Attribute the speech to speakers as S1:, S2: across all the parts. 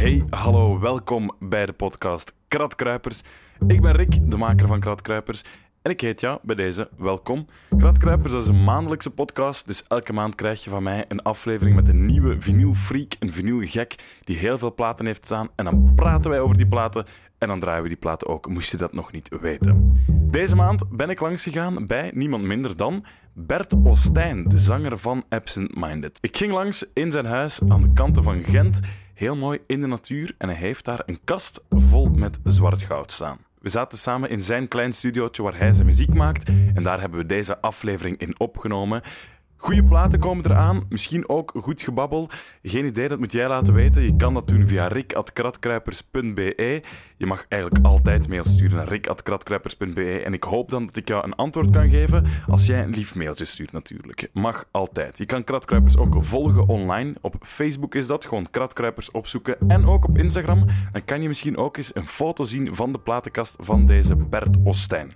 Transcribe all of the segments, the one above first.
S1: Hey, hallo, welkom bij de podcast Kratkruipers. Ik ben Rick, de maker van Kratkruipers. En ik heet jou bij deze welkom. Kratkruipers is een maandelijkse podcast, dus elke maand krijg je van mij een aflevering met een nieuwe vinylfreak, een vinylgek die heel veel platen heeft staan. En dan praten wij over die platen en dan draaien we die platen ook, moest je dat nog niet weten. Deze maand ben ik langs gegaan bij niemand minder dan Bert Ostijn, de zanger van Absent Minded. Ik ging langs in zijn huis aan de kanten van Gent, heel mooi in de natuur, en hij heeft daar een kast vol met zwart goud staan. We zaten samen in zijn klein studiootje waar hij zijn muziek maakt en daar hebben we deze aflevering in opgenomen. Goede platen komen eraan, misschien ook goed gebabbel. Geen idee, dat moet jij laten weten. Je kan dat doen via rik.kratkruipers.be. Je mag eigenlijk altijd mail sturen naar rik.kratkruipers.be. En ik hoop dan dat ik jou een antwoord kan geven als jij een lief mailtje stuurt natuurlijk. Mag altijd. Je kan Kratkruipers ook volgen online. Op Facebook is dat, gewoon Kratkruipers opzoeken. En ook op Instagram. Dan kan je misschien ook eens een foto zien van de platenkast van deze Bert Ostijn.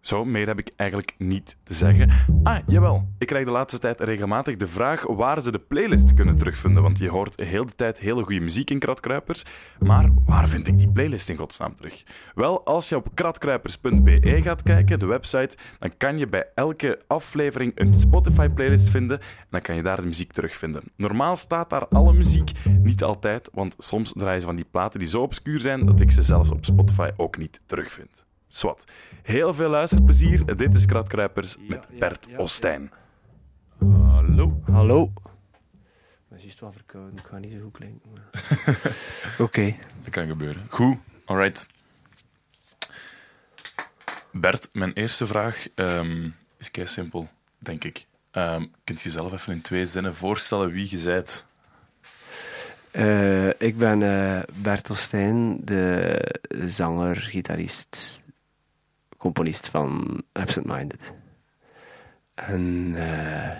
S1: Zo, meer heb ik eigenlijk niet te zeggen. Ah, jawel. Ik krijg de laatste tijd regelmatig de vraag waar ze de playlist kunnen terugvinden. Want je hoort heel de tijd hele goede muziek in Kratkruipers. Maar waar vind ik die playlist in godsnaam terug? Wel, als je op kratkruipers.be gaat kijken, de website, dan kan je bij elke aflevering een Spotify-playlist vinden. En dan kan je daar de muziek terugvinden. Normaal staat daar alle muziek, niet altijd, want soms draaien ze van die platen die zo obscuur zijn dat ik ze zelfs op Spotify ook niet terugvind. Swat. Heel veel luisterplezier. Dit is Kratkruipers met Bert Ostijn. Hallo.
S2: Hallo. Ze is wel verkouden, ik ga niet zo goed klinken. maar- Oké.
S1: Dat kan gebeuren. Goed, alright. Bert, mijn eerste vraag ehm, is kei simpel, denk ik. Ehm kunt je jezelf even in twee zinnen voorstellen wie je bent?
S2: Eh, ik ben eh Bert Ostijn, de zanger, gitarist, componist van Absent Minded. En eh,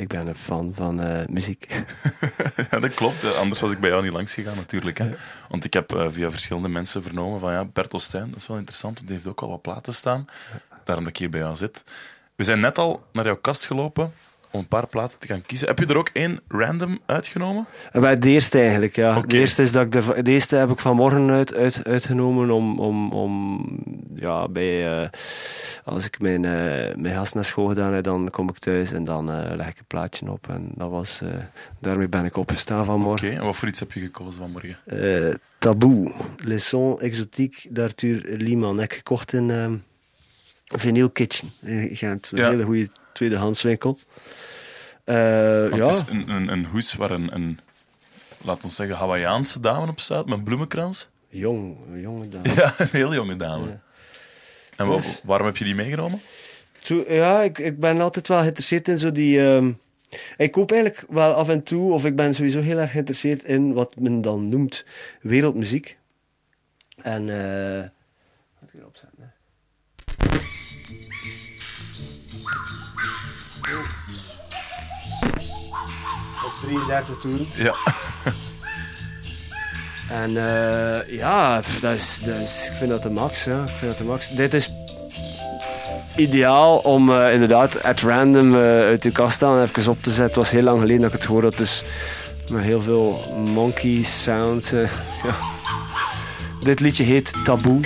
S2: ik ben een fan van eh, muziek.
S1: ja, dat klopt. hè. Anders was ik bij jou niet langs gegaan, natuurlijk. Hè. Want ik heb eh, via verschillende mensen vernomen van ja, Bert Ostijn, dat is wel interessant, want die heeft ook al wat platen staan. Daarom dat ik hier bij jou zit. We zijn net al naar jouw kast gelopen om een paar platen te gaan kiezen. Heb je er ook één random uitgenomen?
S2: En bij de eerste eigenlijk, ja.
S1: Oké.
S2: De, eerste is dat ik er, de eerste heb ik vanmorgen uit, uit, uitgenomen om, om, om ja, bij, eh, als ik mijn, eh, mijn gast naar school gedaan heb, dan kom ik thuis en dan eh, leg ik een plaatje op. En dat was, eh, daarmee ben ik opgestaan
S1: Oké,
S2: vanmorgen.
S1: en wat voor iets heb je gekozen vanmorgen?
S2: Eh Taboe, Les Sons Exotiques d'Arthur Liman. Heb ik gekocht in ehm Vinyl Kitchen. In Gent, een
S1: Ja.
S2: hele goede tweedehandswinkel. Eh
S1: Want
S2: ja,
S1: Het is een, een, een hoes waar een, een, laten we zeggen, Hawaïaanse dame op staat met bloemenkrans.
S2: jong, jonge dame.
S1: Ja, een heel jonge dame.
S2: Ja.
S1: En wa-
S2: Dus-
S1: waarom heb je die meegenomen?
S2: Zo, ja, ik, ik ben altijd wel geïnteresseerd in zo die... ehm, ik koop eigenlijk wel af en toe, of ik ben sowieso heel erg geïnteresseerd in wat men dan noemt wereldmuziek. En... eh wat ik erop zetten, hè. 33 toeren.
S1: Ja.
S2: En eh, ja, dat is, dat is, ik vind dat de max. Ja. Ik vind dat de max. Dit is ideaal om eh, inderdaad at random eh, uit je kast aan even op te zetten. Het was heel lang geleden dat ik het gehoord had, dus met heel veel monkey sounds. ja. Dit liedje heet Taboe.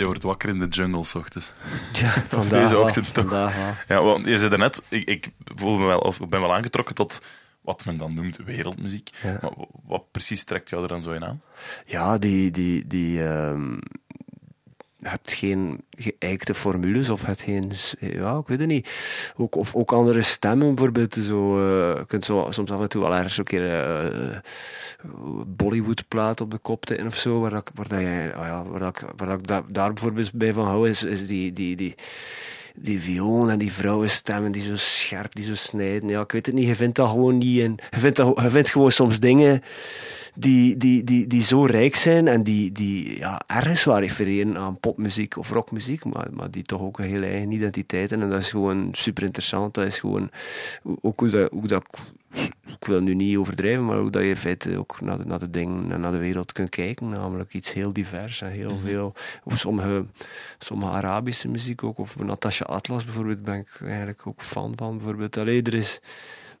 S1: Je wordt wakker in de jungle s ochtends.
S2: Ja, vandaag
S1: deze ochtend toch.
S2: vandaag.
S1: Ja, want je zei net, ik, ik voel me wel, of ik ben wel aangetrokken tot wat men dan noemt wereldmuziek.
S2: Ja.
S1: Maar wat precies trekt jou er dan zo in aan?
S2: Ja, die, die, die, ehm, hebt geen geëikte formules of het geen, ja, ik weet het niet. Ook, of ook andere stemmen bijvoorbeeld. Zo, eh, je kunt zo, soms af en toe wel ergens een keer eh, Bollywood plaat op de kop tikken of zo, waar, dat, waar, dat ah ja, waar, dat, ik- waar ik da- daar bijvoorbeeld bij van hou, is, is die, die, die, die viool en die vrouwenstemmen die zo scherp, die zo snijden. Ja, ik weet het niet, je vindt dat gewoon niet. En je, vindt dat, je vindt gewoon soms dingen die, die, die, die zo rijk zijn en die, die ja, ergens wel refereren aan popmuziek of rockmuziek, maar, maar die toch ook een hele eigen identiteit hebben. En dat is gewoon super interessant. Dat is gewoon ook hoe dat, hoe dat ik wil nu niet overdrijven, maar hoe dat je in feite ook naar de, naar de dingen en naar de wereld kunt kijken. Namelijk iets heel divers en heel veel. Of sommige, sommige Arabische muziek ook. Of Natasha Atlas bijvoorbeeld ben ik eigenlijk ook fan van. Bijvoorbeeld. Allee, er is,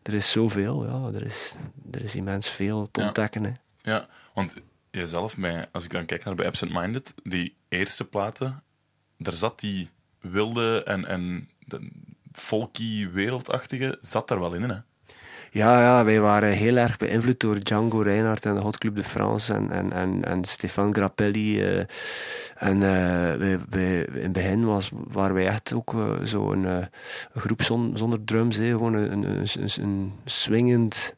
S2: er is zoveel, ja. Er is, er is immens veel te
S1: Ja.
S2: ontdekken. Hè.
S1: Ja, want jezelf, bij, als ik dan kijk naar bij Absent Minded, die eerste platen, daar zat die wilde en, en folky wereldachtige, zat daar wel in, hè?
S2: Ja, ja, wij waren heel erg beïnvloed door Django Reinhardt en de Hot Club de France en, en, en, en Stefan Grappelli. eh, en eh, in het begin was, waren wij echt ook eh, zo een, een groep zon- zonder drums. Hè, gewoon een, een, een swingend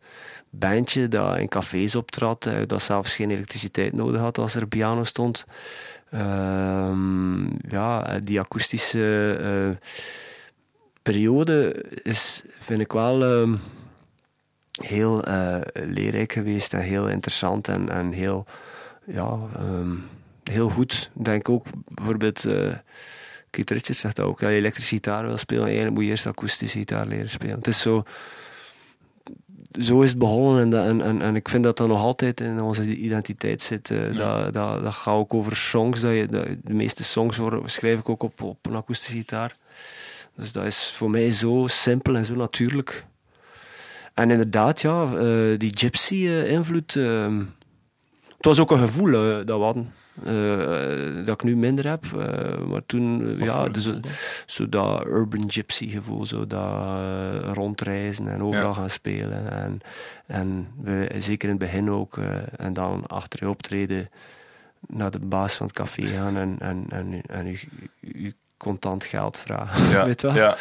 S2: bandje dat in cafés optrad, eh, dat zelfs geen elektriciteit nodig had als er piano stond. Ehm, ja, die akoestische eh, periode is, vind ik wel... ehm, heel eh, leerrijk geweest en heel interessant en, en heel, ja, ehm, heel goed. Denk ook bijvoorbeeld, eh Keith Richards zegt ook, als je elektrische gitaar wil spelen, eigenlijk moet je eerst akoestische gitaar leren spelen. Het is zo, zo is het begonnen en, dat, en, en, en ik vind dat dat nog altijd in onze identiteit zit. eh,
S1: Ja.
S2: dat, dat, dat gaat ook over songs, dat je, dat, de meeste songs worden, schrijf ik ook op, op een akoestische gitaar. Dus dat is voor mij zo simpel en zo natuurlijk. En inderdaad, ja, eh, die gypsy-invloed. het was ook een gevoel eh, dat we hadden. Eh, dat ik nu minder heb. eh, maar toen, eh, ja, dus, zo dat urban gypsy gevoel. Zo dat eh, rondreizen en overal
S1: Ja.
S2: gaan spelen. En, en we, zeker in het begin ook. eh, en dan achter je optreden naar de baas van het café gaan en, en, en, en u contant geld vragen.
S1: Ja,
S2: Weet je wel?
S1: ja.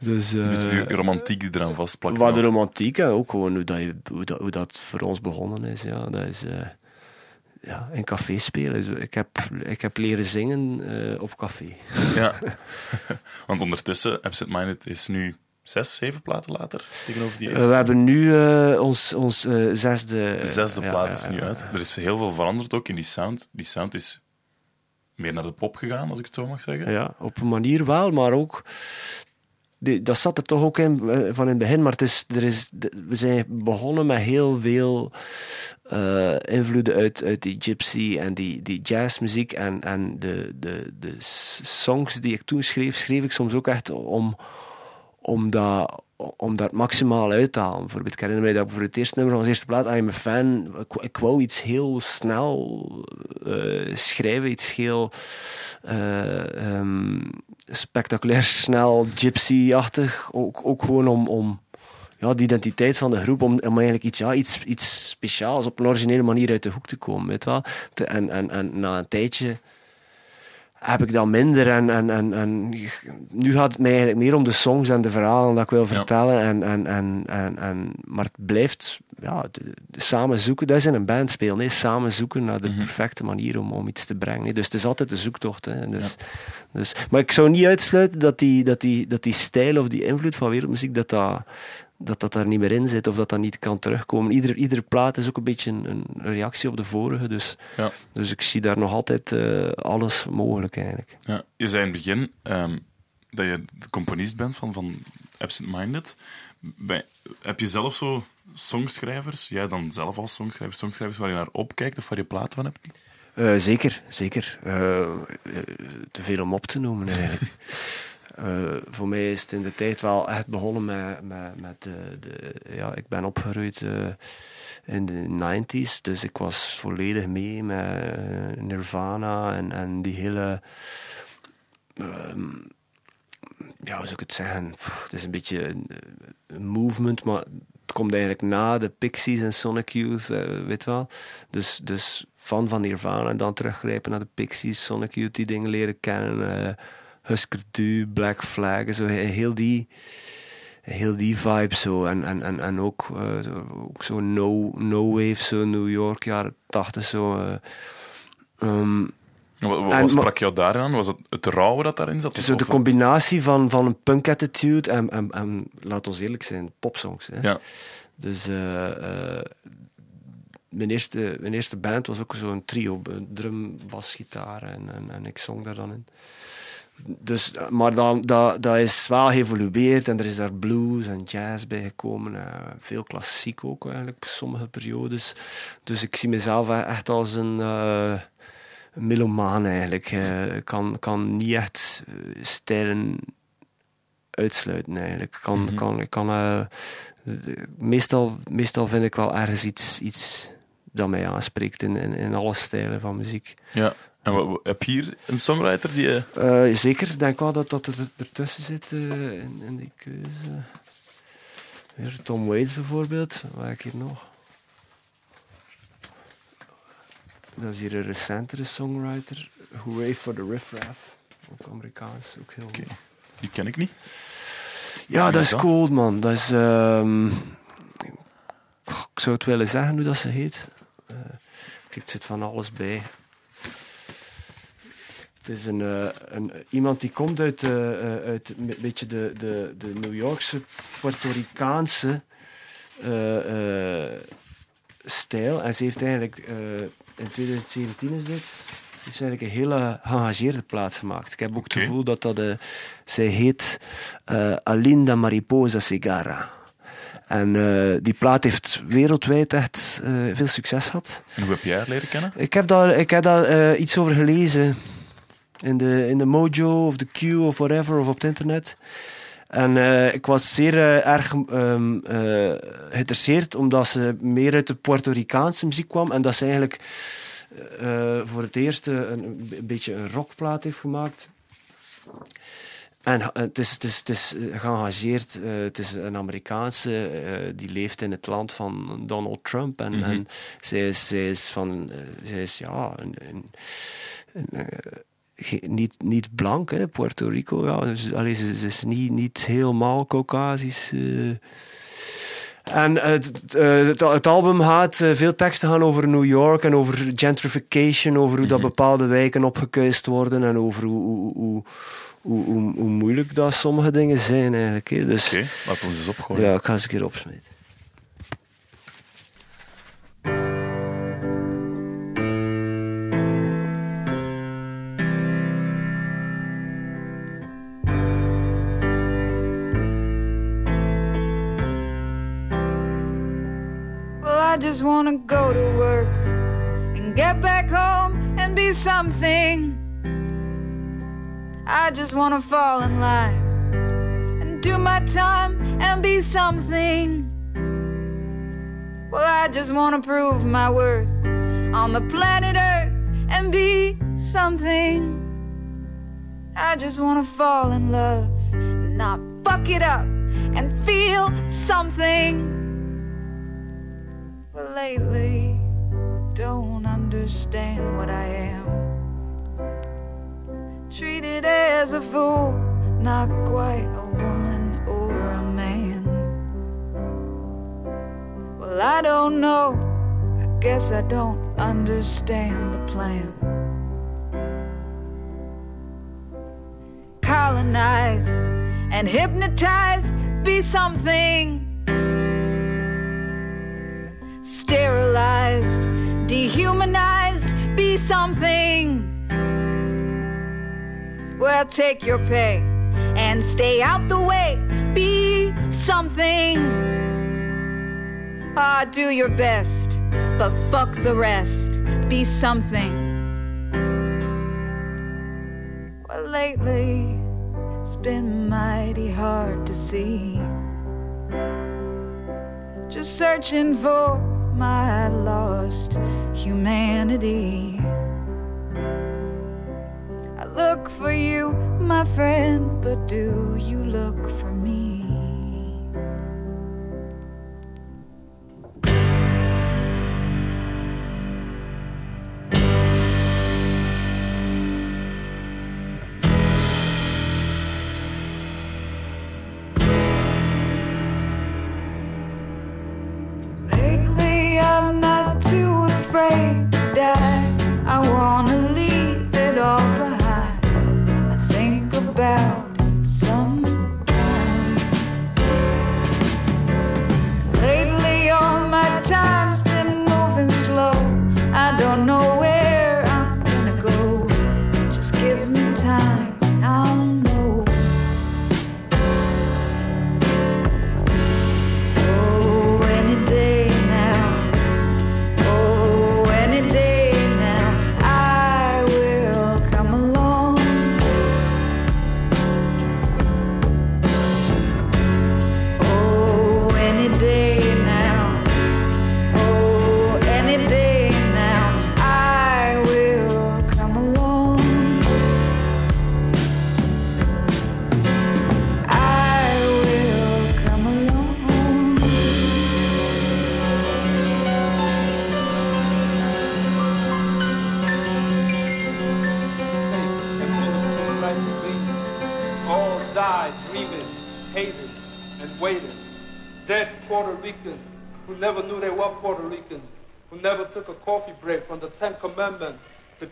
S2: Dus,
S1: een beetje
S2: eh,
S1: die romantiek die eraan vastplakt.
S2: wat de romantiek en ook gewoon hoe dat, je, hoe, dat, hoe dat voor ons begonnen is. Ja, dat is eh, ja, in café spelen. Ik, heb, ik heb leren zingen eh, op café.
S1: Ja. Want ondertussen, Absent Minded is nu zes, zeven platen later tegenover die
S2: Eh,
S1: eerste.
S2: we hebben nu eh, ons, ons zesde...
S1: De zesde plaat
S2: ja,
S1: is
S2: ja,
S1: nu
S2: ja.
S1: uit. Er is heel veel veranderd ook in die sound. Die sound is meer naar de pop gegaan, als ik het zo mag zeggen.
S2: Ja, op een manier wel, maar ook... Dat zat er toch ook in eh, van in het begin, maar het is, er is, we zijn begonnen met heel veel eh, invloeden uit, uit die gypsy en die, die jazzmuziek. En, en de, de, de songs die ik toen schreef, schreef ik soms ook echt om, om, dat, om dat maximaal uit te halen. Bijvoorbeeld, ik herinner mij dat ik voor het eerste nummer van onze eerste plaat, I'm a fan, ik, wou iets heel snel eh, schrijven, iets heel eh, ehm, spectaculair, snel, gypsy-achtig. Ook, ook gewoon om, om ja, de identiteit van de groep, om, eigenlijk iets, ja, iets, iets speciaals op een originele manier uit de hoek te komen. Weet wel? En, en, en na een tijdje heb ik dat minder. En, en, en, en nu gaat het mij eigenlijk meer om de songs en de verhalen dat ik wil vertellen. En, en, en, en, en, maar het blijft ja, de- de samen zoeken. Dat is in een band spelen. hè. Samen zoeken naar de
S1: Mhm.
S2: perfecte manier om, om iets te brengen. hè. Dus het is altijd de zoektocht. Hè. Dus, dus, maar ik zou niet uitsluiten dat die, dat, die, dat die stijl of die invloed van wereldmuziek dat dat, dat dat daar niet meer in zit of dat dat niet kan terugkomen. Ieder, iedere plaat is ook een beetje een, een reactie op de vorige. Dus,
S1: Ja.
S2: dus ik zie daar nog altijd eh, alles mogelijk eigenlijk.
S1: Ja, je zei in het begin ehm, dat je de componist bent van, van Absent Minded. Bij, heb je zelf zo songschrijvers, jij dan zelf als songschrijver, songschrijvers waar je naar opkijkt of waar je platen van hebt?
S2: Eh, zeker, zeker. Eh, te veel om op te noemen eigenlijk. eh, voor mij is het in de tijd wel echt begonnen met, met, met de, de ja, ik ben opgegroeid eh, in de 90s, dus ik was volledig mee met eh, Nirvana en, en die hele, ehm, ja, hoe zou ik het zeggen, het is een beetje een, een movement, maar het komt eigenlijk na de Pixies en Sonic Youth, eh, weet wel. Dus, dus fan van Nirvana en dan teruggrijpen naar de Pixies, Sonic Youth, die dingen leren kennen. Husker Du, Black Flag, zo heel die, heel die vibe zo. En, en, en, en ook, zo- ook zo no, no wave, zo New York, jaren tachtig zo. eh. Ehm,
S1: Wat, wat
S2: En-
S1: sprak jou daar aan? Was het het rauwe dat daarin zat?
S2: dus
S1: Of
S2: de combinatie van, van een punk attitude en, en, en laat ons eerlijk zijn, popsongs. Hè.
S1: Ja.
S2: Dus eh, mijn, eerste, mijn eerste band was ook zo'n trio, drum, bas, gitaar en, en, en ik zong daar dan in. Dus, maar dan, dat, dat is wel geëvolueerd en er is daar blues en jazz bij gekomen. eh, veel klassiek ook eigenlijk, sommige periodes. Dus ik zie mezelf echt als een, een melomaan eigenlijk. Eh, Ik kan, kan niet echt stijlen uitsluiten eigenlijk. Kan, kan, ik kan, de- meestal, meestal vind ik wel ergens iets, iets dat mij aanspreekt in, in, in alle stijlen van muziek.
S1: ja. En wat, wat- heb je hier een songwriter die je...
S2: Eh, zeker, ik denk wel dat dat er, ertussen zit eh, in, in die keuze. Weer Tom Waits bijvoorbeeld, waar heb ik hier nog? Dat is hier een recentere songwriter. Hooray for the Riff Raff. Ook Amerikaans, ook heel
S1: Oké. Die ken ik niet.
S2: Ja, dat
S1: is
S2: cool, man. Dat is. ehm, ik zou het willen zeggen hoe dat ze heet. Eh, kijk, het zit van alles bij. Het is een, eh, een, iemand die komt uit, eh, eh, uit een beetje de, de, de New Yorkse, Puerto Ricaanse stijl. En ze heeft eigenlijk, in 2017 is dit, heeft ze eigenlijk een hele geëngageerde plaat gemaakt. Ik heb ook het gevoel dat dat, eh, zij heet Alinda Mariposa Cigarra. En die plaat heeft wereldwijd echt veel succes gehad.
S1: En hoe heb jij haar leren kennen?
S2: Ik heb daar, ik heb daar iets over gelezen in de, in de Mojo of de Q of whatever, of op het internet. En eh, ik was zeer eh, erg eh, geïnteresseerd omdat ze meer uit de Puerto Ricaanse muziek kwam en dat ze eigenlijk voor het eerst een, een beetje een rockplaat heeft gemaakt. En het is, het is, het is geëngageerd. het is een Amerikaanse die leeft in het land van Donald Trump. En,
S1: Mhm.
S2: en zij, is, zij is van. zij is ja. Een, een, niet, niet blank, hè, Puerto Rico. Ja, dus, allee, ze, ze is niet, niet helemaal Caucasisch. eh. En het, het, eh, het, het album gaat eh, veel teksten gaan over New York en over gentrification, over hoe dat
S1: Mhm.
S2: bepaalde wijken opgekuist worden en over hoe, hoe, hoe, hoe, hoe, hoe moeilijk dat sommige dingen zijn eigenlijk. Hè. Dus
S1: Oké, laten we eens opgooien.
S2: ja, ik ga eens een keer opsmeten.
S3: Wanna go to work and get back home and be something. I just wanna fall in line and do my time and be something. Well, I just wanna prove my worth on the planet Earth and be something. I just wanna fall in love and not fuck it up and feel something. Understand what I am. Treated as a fool, not quite a woman or a man. Well, I don't know. I guess I don't understand the plan. Colonized and hypnotized, be something sterilized, dehumanized, something. Well, take your pay and stay out the way, be something. Ah, do your best, but fuck the rest, be something. Well, lately, It's been mighty hard to see. Just searching for my lost humanity. For you, my friend, but do you look for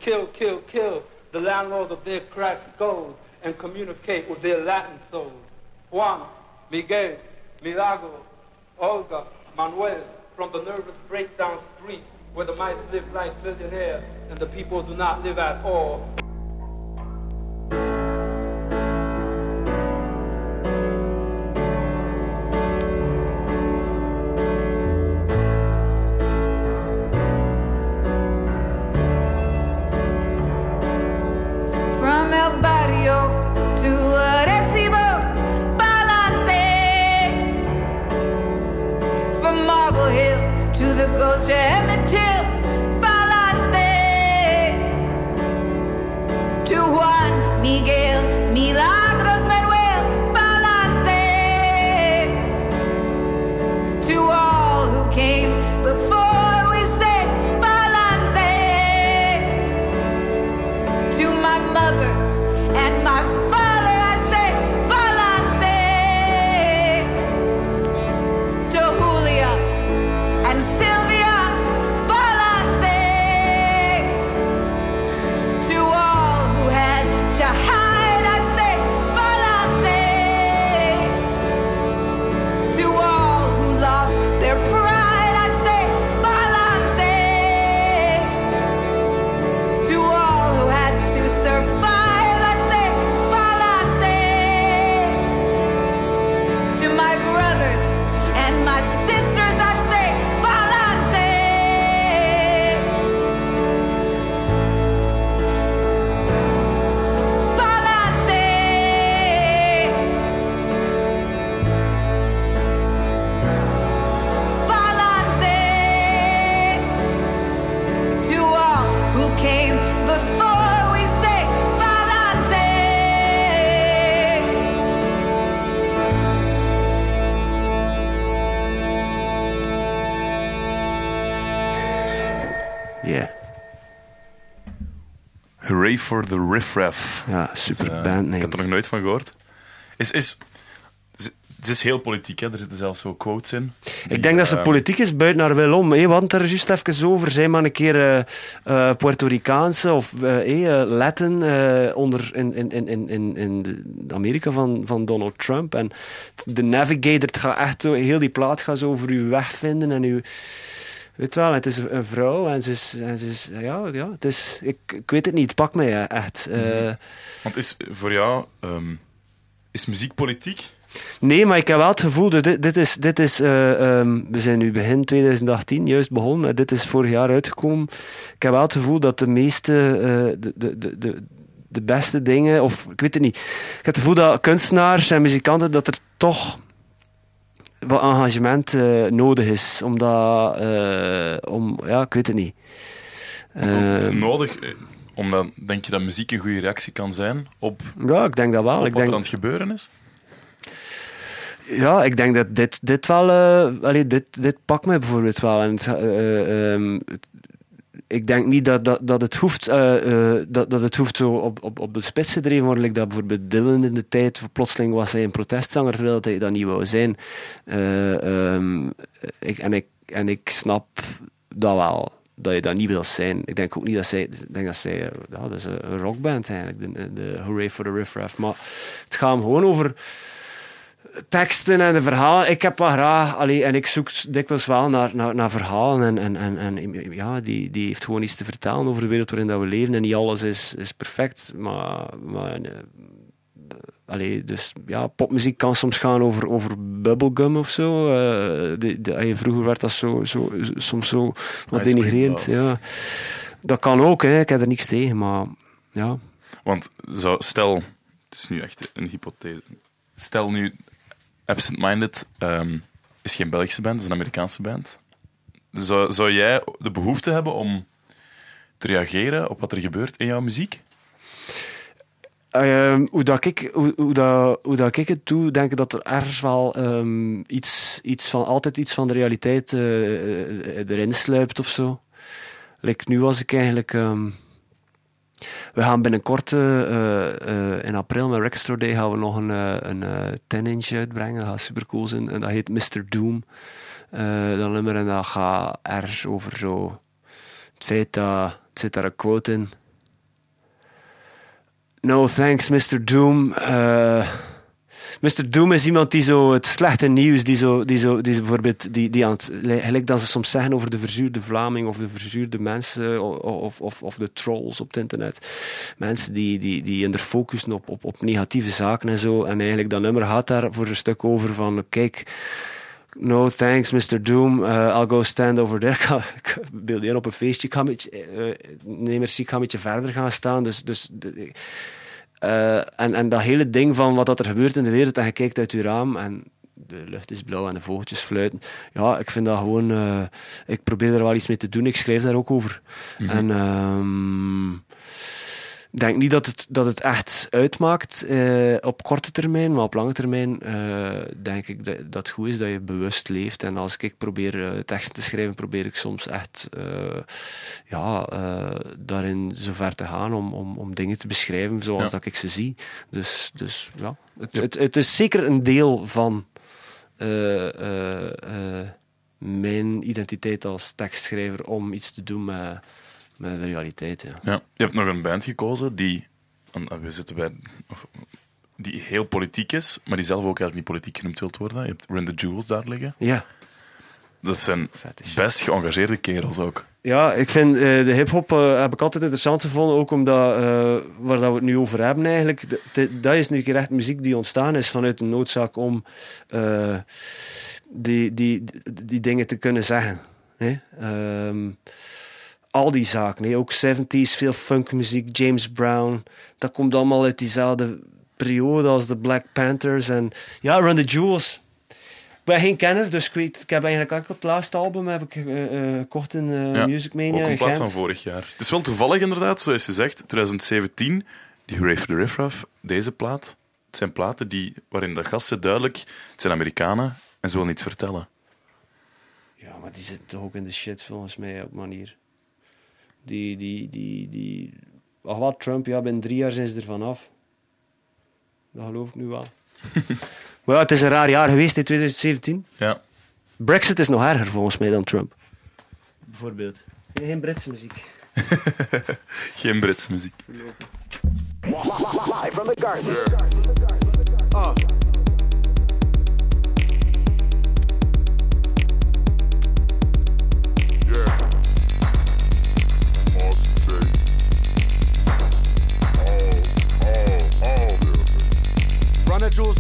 S4: kill, kill, kill the landlords of their cracked skulls and communicate with their Latin souls. Juan, Miguel, Milagro, Olga, Manuel, from the nervous breakdown streets where the mice live like billionaires and the people do not live at all.
S1: For the Riff Raff.
S2: Ja, super band
S1: Ik heb er nog nooit van gehoord. Is, is, is- het is heel politiek, hè? er zitten zelfs zo quotes in.
S2: Ik denk dat ze
S1: eh,
S2: politiek is buiten haar wil om. Hè. Het er juist even over. Zij maar een keer eh, Puerto Ricaanse of eh, Latin onder in, in, in, in, in, Amerika van, van Donald Trump. En de Navigator, het gaat echt zo, heel die plaat gaat zo over u wegvinden en u. Weet wel, het is een vrouw en ze is, en ze is ja, ja, het is, ik, ik weet het niet, het pakt mij echt. Eh,
S1: Want is voor jou, ehm, is muziek politiek?
S2: Nee, maar ik heb wel het gevoel dat dit, dit is. Dit is eh, ehm, we zijn nu begin 2018 juist begonnen. Dit is vorig jaar uitgekomen. Ik heb wel het gevoel dat de meeste. eh, de, de, de, de, de beste dingen, of ik weet het niet. Ik heb het gevoel dat kunstenaars en muzikanten, dat er toch wat engagement eh, nodig is. Omdat, eh, om, ja, ik weet het niet. Ehm,
S1: Nodig, omdat denk je dat muziek een goede reactie kan zijn op,
S2: ja, ik denk dat wel.
S1: op
S2: ik
S1: wat
S2: denk,
S1: er aan het gebeuren is?
S2: Ja, ik denk dat dit, dit wel... allee, dit, dit pakt mij bijvoorbeeld wel. En eh, ehm, ik denk niet dat, dat, dat, het, hoeft, eh, eh, dat, dat het hoeft zo op, op, op de spits gedreven worden. Like dat bijvoorbeeld Dylan in de tijd, plotseling was hij een protestzanger, terwijl hij dat niet wou zijn. Eh, ehm, en, ik, en ik snap dat wel. Dat je dat niet wil zijn. Ik denk ook niet dat zij. Denk dat zij. Ja, dat is een een rockband eigenlijk. De, de Hooray for the Riff Raff. Maar het gaat hem gewoon over teksten en de verhalen. Ik heb wel graag, allee, en ik zoek dikwijls wel naar, naar, naar verhalen. En, en, en, en ja, die, die heeft gewoon iets te vertellen over de wereld waarin dat we leven. En niet alles is, is perfect, maar. maar eh, allee, dus ja, popmuziek kan soms gaan over, over bubblegum of zo. Eh, de, de, allee, vroeger werd dat zo, zo, soms zo wat denigrerend. Ja. Dat kan ook, hè. ik heb er niks tegen, maar ja.
S1: Want zo, stel, het is nu echt een hypothese. Stel nu, Absent Minded ehm, is geen Belgische band, het is een Amerikaanse band. Zou, zou jij de behoefte hebben om te reageren op wat er gebeurt in jouw muziek?
S2: Ehm, hoe, dat ik, hoe, hoe, dat, hoe dat ik het doe, denk ik dat er ergens wel ehm, iets, iets van, altijd iets van de realiteit eh, eh, erin sluipt of zo. Nu was ik eigenlijk. We gaan binnenkort, eh, eh, eh, in april met Store Day, gaan we nog een, een eh, 10-inch uitbrengen. Dat gaat super cool zijn. En dat heet Mr. Doom. Dat nummer en dat gaat ergens over zo. Het feit dat. Het zit daar een quote in. No thanks, Mr. Doom. Eh, Mr. Doom is iemand die zo het slechte nieuws, die zo, die zo, die bijvoorbeeld, die, die aan het, dat ze soms zeggen over de verzuurde Vlaming of de verzuurde mensen o- of, of, of de trolls op het internet. Mensen die, die, die in focussen op, op, op negatieve zaken en zo. En eigenlijk dat nummer gaat daar voor een stuk over van, kijk, no thanks, Mr. Doom. Uh, I'll go stand over there. Ik ga- Ik beeld je op een feestje. Ik ga eh, nee, merci, ik ga een beetje verder gaan staan. Dus, dus de- eh, en, en dat hele ding van wat dat er gebeurt in de wereld en je kijkt uit je raam en de lucht is blauw en de vogeltjes fluiten. Ja, ik vind dat gewoon... eh, ik probeer er wel iets mee te doen. Ik schrijf daar ook over. En ehm, ik denk niet dat het, dat het echt uitmaakt eh, op korte termijn, maar op lange termijn eh, denk ik dat, dat het goed is dat je bewust leeft. En als ik probeer eh, teksten te schrijven, probeer ik soms echt ja, daarin zover te gaan om, om, om dingen te beschrijven zoals
S1: Ja.
S2: dat ik ze zie. Dus, dus ja, het, het, het is zeker een deel van mijn identiteit als tekstschrijver om iets te doen met, met de realiteit. Ja.
S1: Ja. Je hebt nog een band gekozen die, eh, we zitten bij, of, die heel politiek is, maar die zelf ook eigenlijk niet politiek genoemd wilt worden. Je hebt Run the Jewels daar liggen.
S2: Ja,
S1: Dat zijn best geëngageerde kerels ook.
S2: ja ik vind eh, de hip-hop eh, heb ik altijd interessant gevonden, ook omdat eh, waar dat we het nu over hebben eigenlijk, de- de- dat is nu een keer echt muziek die ontstaan is vanuit een noodzaak om eh, die, die, die, die dingen te kunnen zeggen. Hè? Ehm, al die zaken, hè? ook 70s, veel funkmuziek, James Brown, dat komt allemaal uit diezelfde periode als de Black Panthers en ja, Run the Jewels. Ik ben geen kenner, dus ik weet, ik heb eigenlijk ook het laatste album heb ik eh, gekocht in
S1: Ja,
S2: Music Mania
S1: ook plaats
S2: Gent.
S1: van vorig jaar. Het is wel toevallig inderdaad, zoals je zegt, 2017, die Hooray for the Riff Raff, deze plaat. Het zijn platen die, waarin de gasten duidelijk, het zijn Amerikanen en ze willen niets vertellen.
S2: Ja, maar die zit toch ook in de shit volgens mij op manier. Die, die, die, die... Ach wat, Trump, ja, binnen drie jaar zijn ze er vanaf. Dat geloof ik nu wel. maar ja, het is een raar jaar geweest in 2017.
S1: Ja.
S2: Brexit is nog erger volgens mij dan Trump. Bijvoorbeeld. Nee, geen Britse muziek.
S1: Geen Britse muziek.
S5: Live from the garden.
S6: Yeah.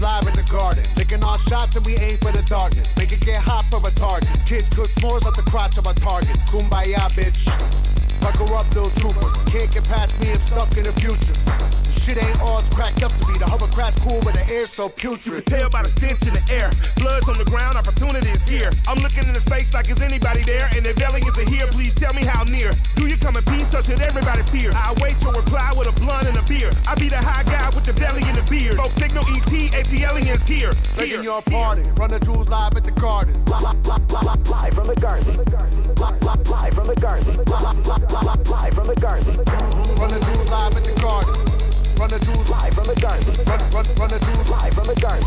S7: Run live in the garden. Licking off shots and we aim for the darkness. Make it get hot for retarded. Kids cook s'mores at the crotch of our targets. Kumbaya, bitch. Buckle up, little trooper. Can't get past me, I'm stuck in the future. Shit ain't all it's cracked up to be. The hovercraft's cool, but the air's so putrid.
S5: You can tell by the stench in the air. Blood's on the ground, opportunity is here. I'm looking in the space like is anybody there? And if aliens are here, please tell me how near. Do you come in peace or should everybody fear? I wait your reply with a blunt and a beer. I be the high guy with the belly and the beard. Folks signal ET, AT aliens here.
S7: Begging
S5: Here.
S7: your pardon. Run the jewels live at the garden.
S8: Live from the garden. Live from the garden. Live from the garden.
S7: Run the jewels live at the garden. Run the jewels
S8: Live from the garden.
S7: Run, run, run the jewels
S8: Live from the garden.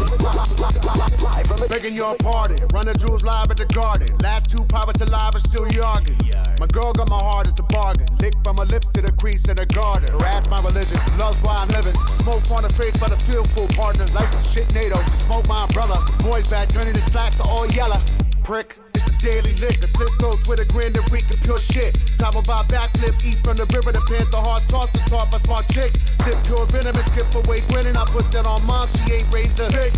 S8: Live from
S7: Begging your pardon. Run the jewels live at the garden. Last two pilots alive are still yarging. My girl got my heart, it's a bargain. Lick by my lips to the crease in the garden. Harass my religion, love's why I'm living. Smoke on the face by the feel full partner. Life is shit NATO, smoke my umbrella. Boys back turning the slacks to all yellow. Prick. Daily a slip throats with a grin and reek pure shit. Talk about backflip, eat from the river, the panther heart talk to talk by smart chicks. Sip pure venom and skip away grinning. I put that on mom, she ain't raised a lick.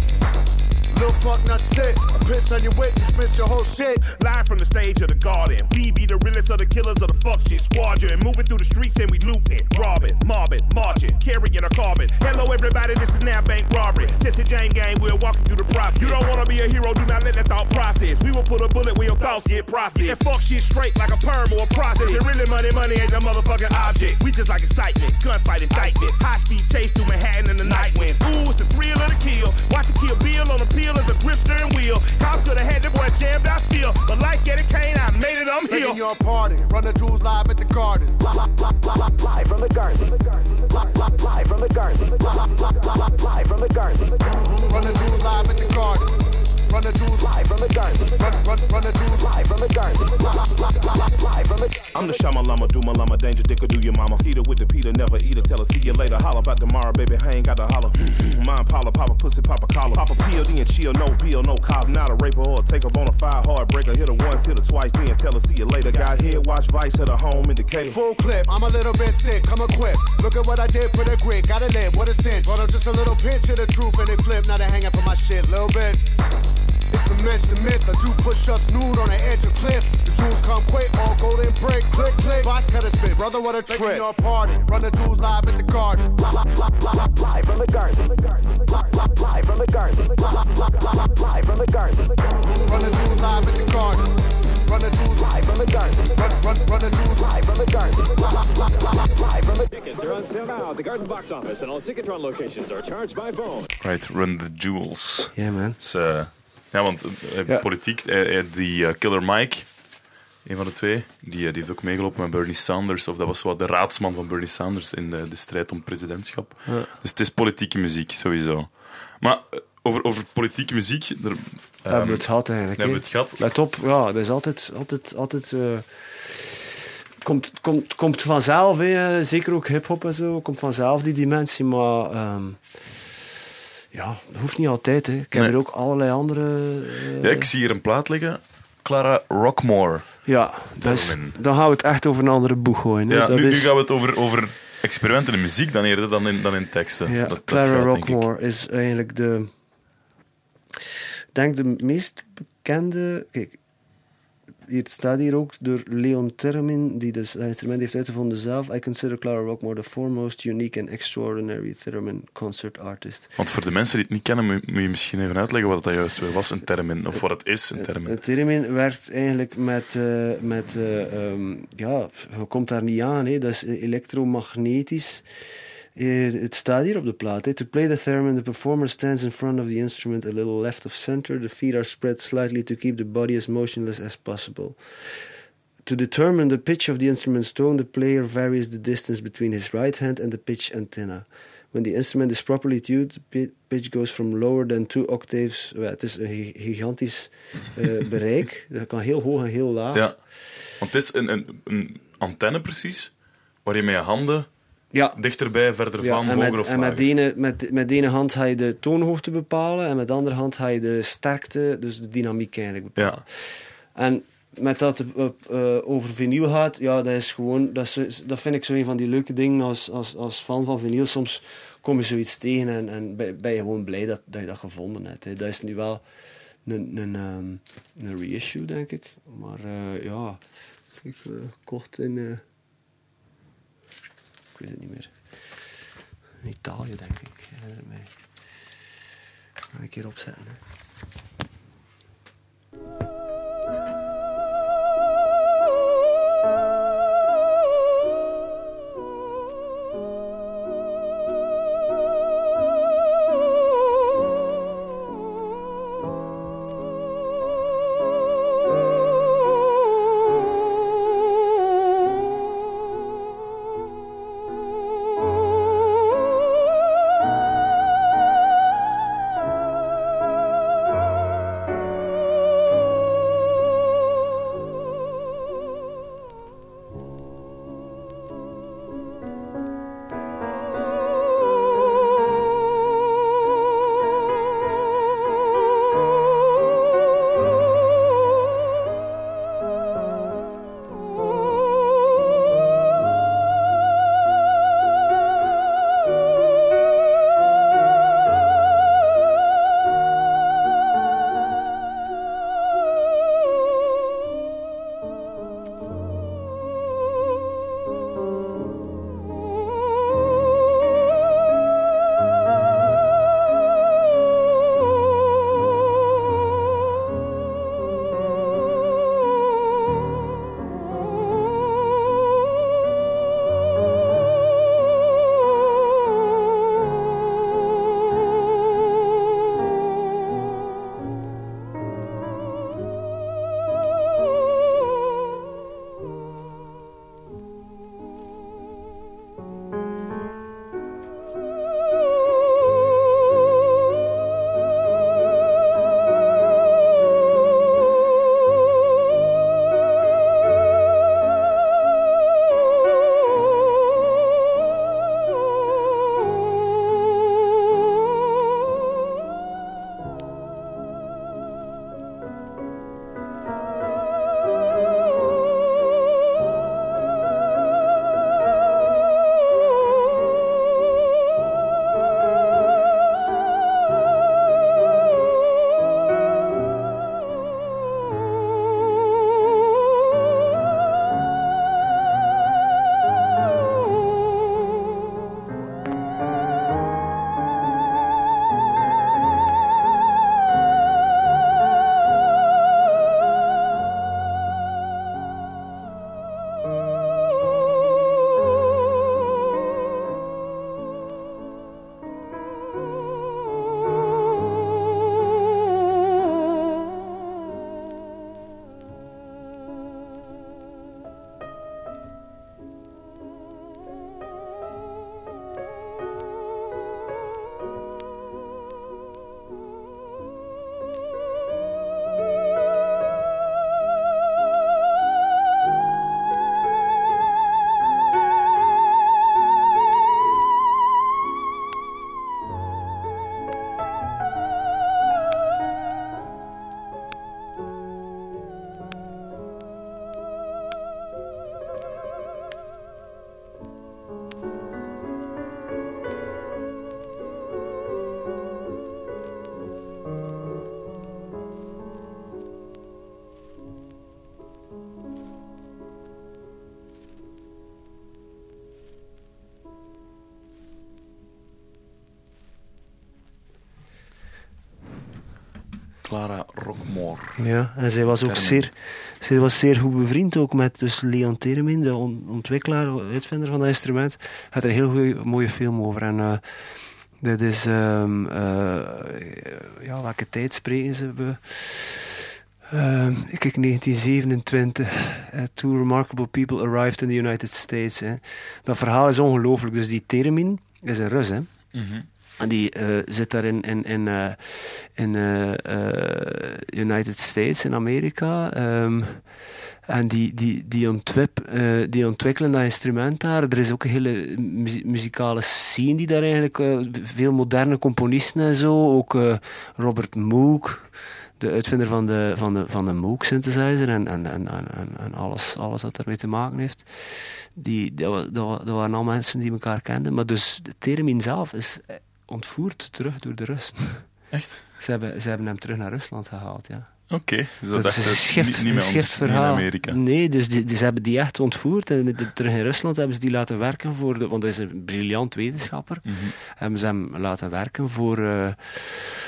S7: Little fuck not sick. I piss on your wit, dismiss your whole shit.
S5: Live from the stage of the garden. We be the realest of the killers of the fuck shit squadron. Moving through the streets and we looting, robbing, mobbing, marching, carrying a carbon. Hello everybody, this is now bank robbery. Jesse James gang, we're walking through the process. You don't wanna be a hero, do not let that thought process. We will put a bullet where your thoughts get processed. Get that fuck shit straight like a perm or a process. And really money, money ain't the motherfucking object. We just like excitement, gunfight indictments. High speed chase through Manhattan in the night winds. Ooh, it's the thrill of the kill. Watch it kill Bill on the peel as a grip steering wheel. Cops could have had that boy jammed, I feel. But like Eddie Kane, I made it, I'm
S7: Begging
S5: here.
S7: your pardon. Run the jewels live at the garden.
S8: Live from the garden. Live from the garden. Live from the garden.
S7: Run the jewels live at the garden. Run the jewels
S8: Live from the garden.
S7: Run, run, run the jewels
S8: Live from the garden.
S5: I'm the Shamalama, do my lama, danger dicker, do your mama. Skeeter with the Peter, never eat her, tell her, see you later. Holla about tomorrow, baby, I ain't got to holler. Mine, Paula, Papa, pussy, Papa, collar. Papa, PLD and chill, no bill, no cause. Not a raper or a take up on a fire hard breaker. Hit her once, hit her twice, then tell her, see you later. Got here, watch Vice at a home indicator.
S7: Full clip, I'm a little bit sick, come equipped. Look at what I did for the grit, gotta live, what a cinch. Brought up just a little pinch of the truth and they flip, now they hanging for my shit, little bit. It's the myth, the myth. I do push ups nude on the edge of cliffs. The jewels come quick, all golden break, click, click. Box cutter spit, brother, what a trip. your party, run the jewels live at the garden.
S8: Live from the garden. Live from the garden. Live from the garden.
S7: Run the jewels live at the garden. Run the jewels
S8: Live from the garden.
S7: Run, run, run the jewels
S8: Live from the garden. Live from the
S9: Tickets are on sale now at the Garden Box Office, and all Ticketron locations are charged by phone.
S1: Right, Run the Jewels.
S2: Ja, man.
S1: Dus, eh, ja, want eh,
S2: Ja.
S1: politiek, eh, eh, die eh, Killer Mike, een van de twee, die, eh, die heeft ook meegelopen met Bernie Sanders. Of dat was wat de raadsman van Bernie Sanders in de, de strijd om presidentschap. Dus het is politieke muziek, sowieso. Maar eh, over, over politieke muziek... Er,
S2: Daar hebben we het gehad eigenlijk.
S1: hebben we het gehad.
S2: Let op, ja, dat is altijd... altijd, altijd eh, komt, komt, komt vanzelf, hè. zeker ook hip-hop en zo, komt vanzelf die dimensie, maar ehm, ja, dat hoeft niet altijd. Hè. Ik heb
S1: Nee.
S2: er ook allerlei andere. eh,
S1: Ja, ik zie hier een plaat liggen. Clara Rockmore.
S2: ja,
S1: Theremin.
S2: dan gaan we het echt over een andere boeg gooien. Hè.
S1: Ja,
S2: dat
S1: nu, nu gaan we het over, over experimenten in muziek dan eerder dan in, dan in teksten.
S2: Ja,
S1: Dat- dat
S2: Clara
S1: gaat.
S2: Rockmore is eigenlijk de. Ik denk de meest bekende. Kijk, hier staat hier ook door Leon Theremin, die dus dat instrument heeft uitgevonden zelf. I consider Clara Rockmore the foremost unique and extraordinary theremin concert artist.
S1: Want voor de mensen die het niet kennen, moet je misschien even uitleggen wat dat juist was, een termin. Of wat het is, een termin.
S2: Uh, Theremin werkt eigenlijk met. eh, met eh, ehm, ja, je komt daar niet aan, hè. dat is elektromagnetisch. Eh, het staat hier op de plaat. To play the theremin, the performer stands in front of the instrument a little left of center. The feet are spread slightly to keep the body as motionless as possible. To determine the pitch of the instrument's tone, the player varies the distance between his right hand and the pitch antenna. When the instrument is properly tuned, the pi- pitch goes from lower than two octaves. Het is een gi- gigantisch eh, bereik. Dat kan heel hoog en heel laag.
S1: Ja. Want het is een, een, een antenne precies, waar je met je handen
S2: Ja.
S1: dichterbij, verder
S2: Ja,
S1: van,
S2: en
S1: hoger
S2: met,
S1: of
S2: en met,
S1: lager.
S2: de ene, met, met ene hand ga je de toonhoogte bepalen en met de andere hand ga je de sterkte, dus de dynamiek eigenlijk bepalen.
S1: Ja.
S2: En met dat het eh, eh, over vinyl gaat, ja, dat is gewoon, dat, is, dat vind ik zo een van die leuke dingen als, als, als fan van vinyl. Soms kom je zoiets tegen en, en ben, je gewoon blij dat, dat je dat gevonden hebt. Hè. Dat is nu wel een, een, ehm, een reissue, denk ik. Maar eh, ja, ik kocht in. Weet het niet meer. In Italië, denk ik. Ik herinner mij. Ga een keer opzetten. Hè.
S1: Clara Rockmore.
S2: Ja, en zij was ook zeer, zij was zeer goed bevriend ook met dus Leon Theremin, de on- ontwikkelaar, uitvinder van dat instrument. Had er een heel goeie, mooie film over. En eh, dit is, ehm, eh, ja, welke tijd spreken ze? We, Ehm, ik kijk 1927. eh, two remarkable people arrived in the United States. Hè. Dat verhaal is ongelooflijk. Dus die Theremin is een Rus, hè.
S1: Mhm.
S2: Die eh, zit daar in, in, in, eh, in eh, United States, in Amerika. Ehm, en die, die, die, ontwip, die ontwikkelen dat instrument daar. Er is ook een hele mu- muzikale scene die daar eigenlijk... veel moderne componisten en zo. Ook Robert Moog, de uitvinder van de, van de, van de Moog synthesizer. En, en, en, en, alles, alles wat daarmee te maken heeft. Die, dat, dat, wa- dat waren al mensen die elkaar kenden. Maar dus de Theremin zelf is ontvoerd terug door de Russen.
S1: Echt?
S2: Ze hebben, ze hebben hem terug naar Rusland gehaald, ja.
S1: Oké,
S2: Dat is een schift,
S1: niet, niet niet in
S2: verhaal.
S1: Amerika.
S2: Nee, dus, die, dus ze hebben die echt ontvoerd. En de- terug in Rusland hebben ze die laten werken voor de, want hij is een briljant wetenschapper.
S1: Mhm.
S2: Hebben ze hem laten werken voor, eh,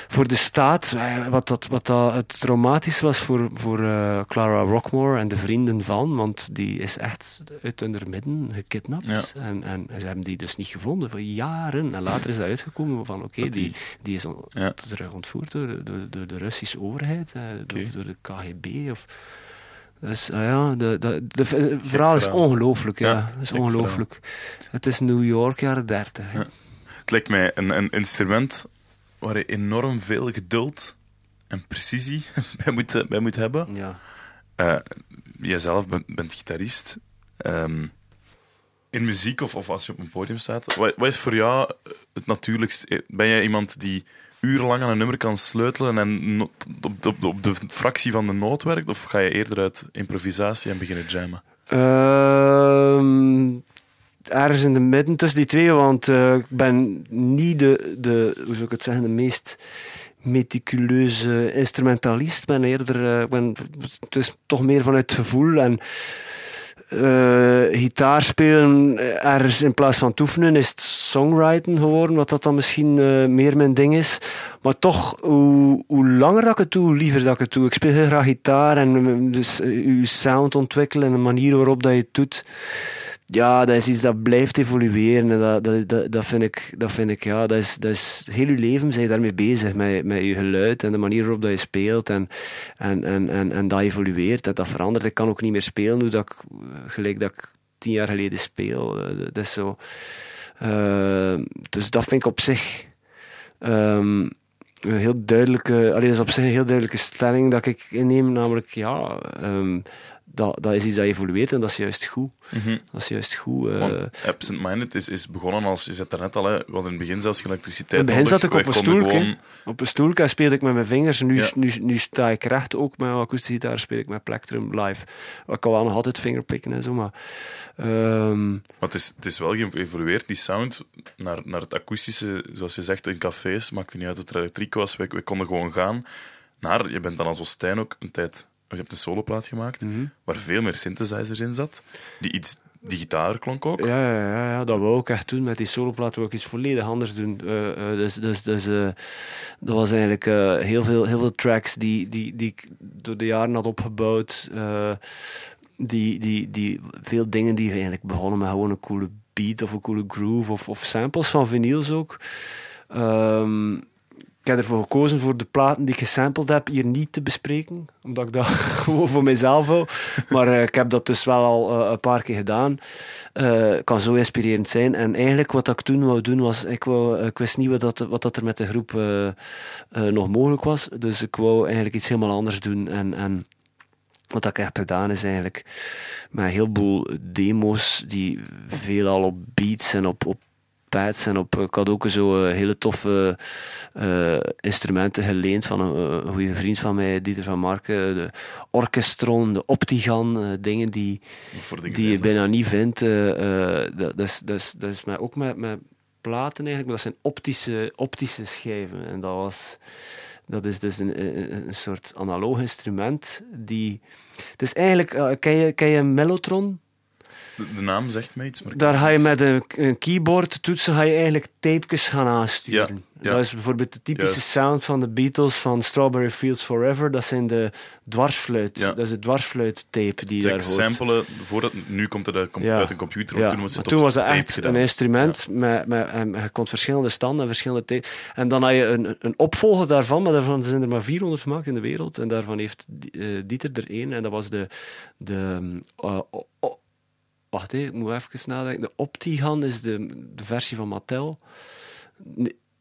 S2: voor de staat. Eh, Wat, dat, wat dat het traumatisch was voor, voor eh, Clara Rockmore en de vrienden van, want die is echt uit hun midden gekidnapt. En, en ze hebben die dus niet gevonden voor jaren. En later is dat uitgekomen van oké, die,
S1: die-
S2: is on-
S1: Ja.
S2: terug ontvoerd door, door, door de Russische overheid, Of door de KGB. Of, dus ah ja, de, de, verhaal is ongelooflijk. Ja, is ongelooflijk. Het is New York, jaren 30. hè.
S1: Ja. Het lijkt mij een, een instrument waar je enorm veel geduld en precisie bij moet, bij moet hebben.
S2: Ja.
S1: Eh, jijzelf bent, bent gitarist. Ehm, in muziek of, of als je op een podium staat, wat, wat is voor jou het natuurlijkst? Eh, Ben jij iemand die urenlang aan een nummer kan sleutelen en op, op, op de fractie van de noot werkt? Of ga je eerder uit improvisatie en beginnen jammen?
S2: Ehm, ergens in de midden tussen die twee, want eh, ik ben niet de, de, hoe zou ik het zeggen, de meest meticuleuze instrumentalist. Ik ben eerder, ik ben, het is toch meer vanuit het gevoel en eh, gitaar spelen eh, ergens in plaats van toefenen is het songwriten geworden, wat dat dan misschien eh, meer mijn ding is. Maar toch, hoe, hoe langer dat ik het doe, hoe liever dat ik het doe. Ik speel heel graag gitaar en dus je sound ontwikkelen en de manier waarop dat je het doet. Ja, dat is iets dat blijft evolueren. En dat, dat, dat, vind ik, dat vind ik, ja, dat is, dat is heel je leven zijn je daarmee bezig, met, met je geluid en de manier waarop dat je speelt. En, en, en, en, en dat evolueert, dat, dat verandert. Ik kan ook niet meer spelen hoe dat ik, gelijk dat ik tien jaar geleden speel. Eh, Dat is zo. Eh, dus dat vind ik op zich ehm, een heel duidelijke, allee, dat is op zich een heel duidelijke stelling dat ik inneem, namelijk ja, ehm, dat, dat is iets dat evolueert en dat is juist goed. Dat is juist goed. eh.
S1: Want Absent Minded is, is begonnen als, je zet daarnet al, hè, hadden in het begin zelfs geen elektriciteit
S2: In het begin zat ik op een
S1: gewoon-
S2: Op een stoelke en speelde ik met mijn vingers. Nu,
S1: Ja.
S2: nu, nu sta ik recht ook met een akoestische gitaar, speel ik met Plectrum live. Ik kan wel nog altijd vingerpikken en zo, maar... ehm,
S1: Maar het is, het is wel geëvolueerd, die sound, naar, naar het akoestische, zoals je zegt, in cafés. Maakte niet uit dat er elektriek was, we, we konden gewoon gaan. Naar, je bent dan als Stijn ook een tijd... Je hebt een soloplaat gemaakt,
S2: Mhm.
S1: waar veel meer synthesizers in zat. Die iets digitaler klonk ook.
S2: Ja, ja, ja, ja, dat wou ik echt doen. Met die soloplaat wou ik iets volledig anders doen. Eh, eh, dus dus, dus eh, dat was eigenlijk heel, veel, heel veel tracks die, die, die ik door de jaren had opgebouwd. die, die, die, veel dingen die eigenlijk begonnen met gewoon een coole beat of een coole groove of, of samples van vinyls ook. Ehm, ik heb ervoor gekozen voor de platen die ik gesampled heb hier niet te bespreken, omdat ik dat gewoon voor mezelf hou. Maar eh, ik heb dat dus wel al eh, een paar keer gedaan. Eh, kan zo inspirerend zijn. En eigenlijk wat ik toen wou doen was, ik, wou, ik wist niet wat, dat, wat dat er met de groep nog mogelijk was. Dus ik wou eigenlijk iets helemaal anders doen. En, en wat ik heb gedaan is eigenlijk met een heleboel demo's die veelal op beats en op, op pads en op. Ik had ook zo eh, hele toffe eh, instrumenten geleend van een, een goede vriend van mij, Dieter van Marken. De orchestron, de optigan, eh, dingen die, die je bijna niet vindt. eh, eh, dat, is, dat, is, dat is met, ook met, met platen eigenlijk, maar dat zijn optische, optische schijven. En dat was... Dat is dus een, een, een soort analoog instrument die... Het is eigenlijk... eh, ken, je, ken je een mellotron?
S1: De, de naam zegt mij iets, maar
S2: Daar ga je met een, een keyboard toetsen, ga je eigenlijk tapejes gaan aansturen.
S1: Ja, ja.
S2: Dat is bijvoorbeeld de typische sound van de Beatles van Strawberry Fields Forever. Dat zijn de dwarsfluit.
S1: Ja.
S2: Dat is de dwarsfluittape die je daar hoort.
S1: samplen, voordat, nu komt het uit, een computer, toen was het
S2: toen was het echt
S1: gedaan.
S2: een instrument met, met, en je kon verschillende standen en verschillende tape. En dan had je een, een opvolger daarvan, maar daarvan zijn er maar 400 gemaakt in de wereld. En daarvan heeft eh, Dieter er één. En dat was de... de eh, wacht, hè, ik moet even nadenken. De Optigan is de, de versie van Mattel.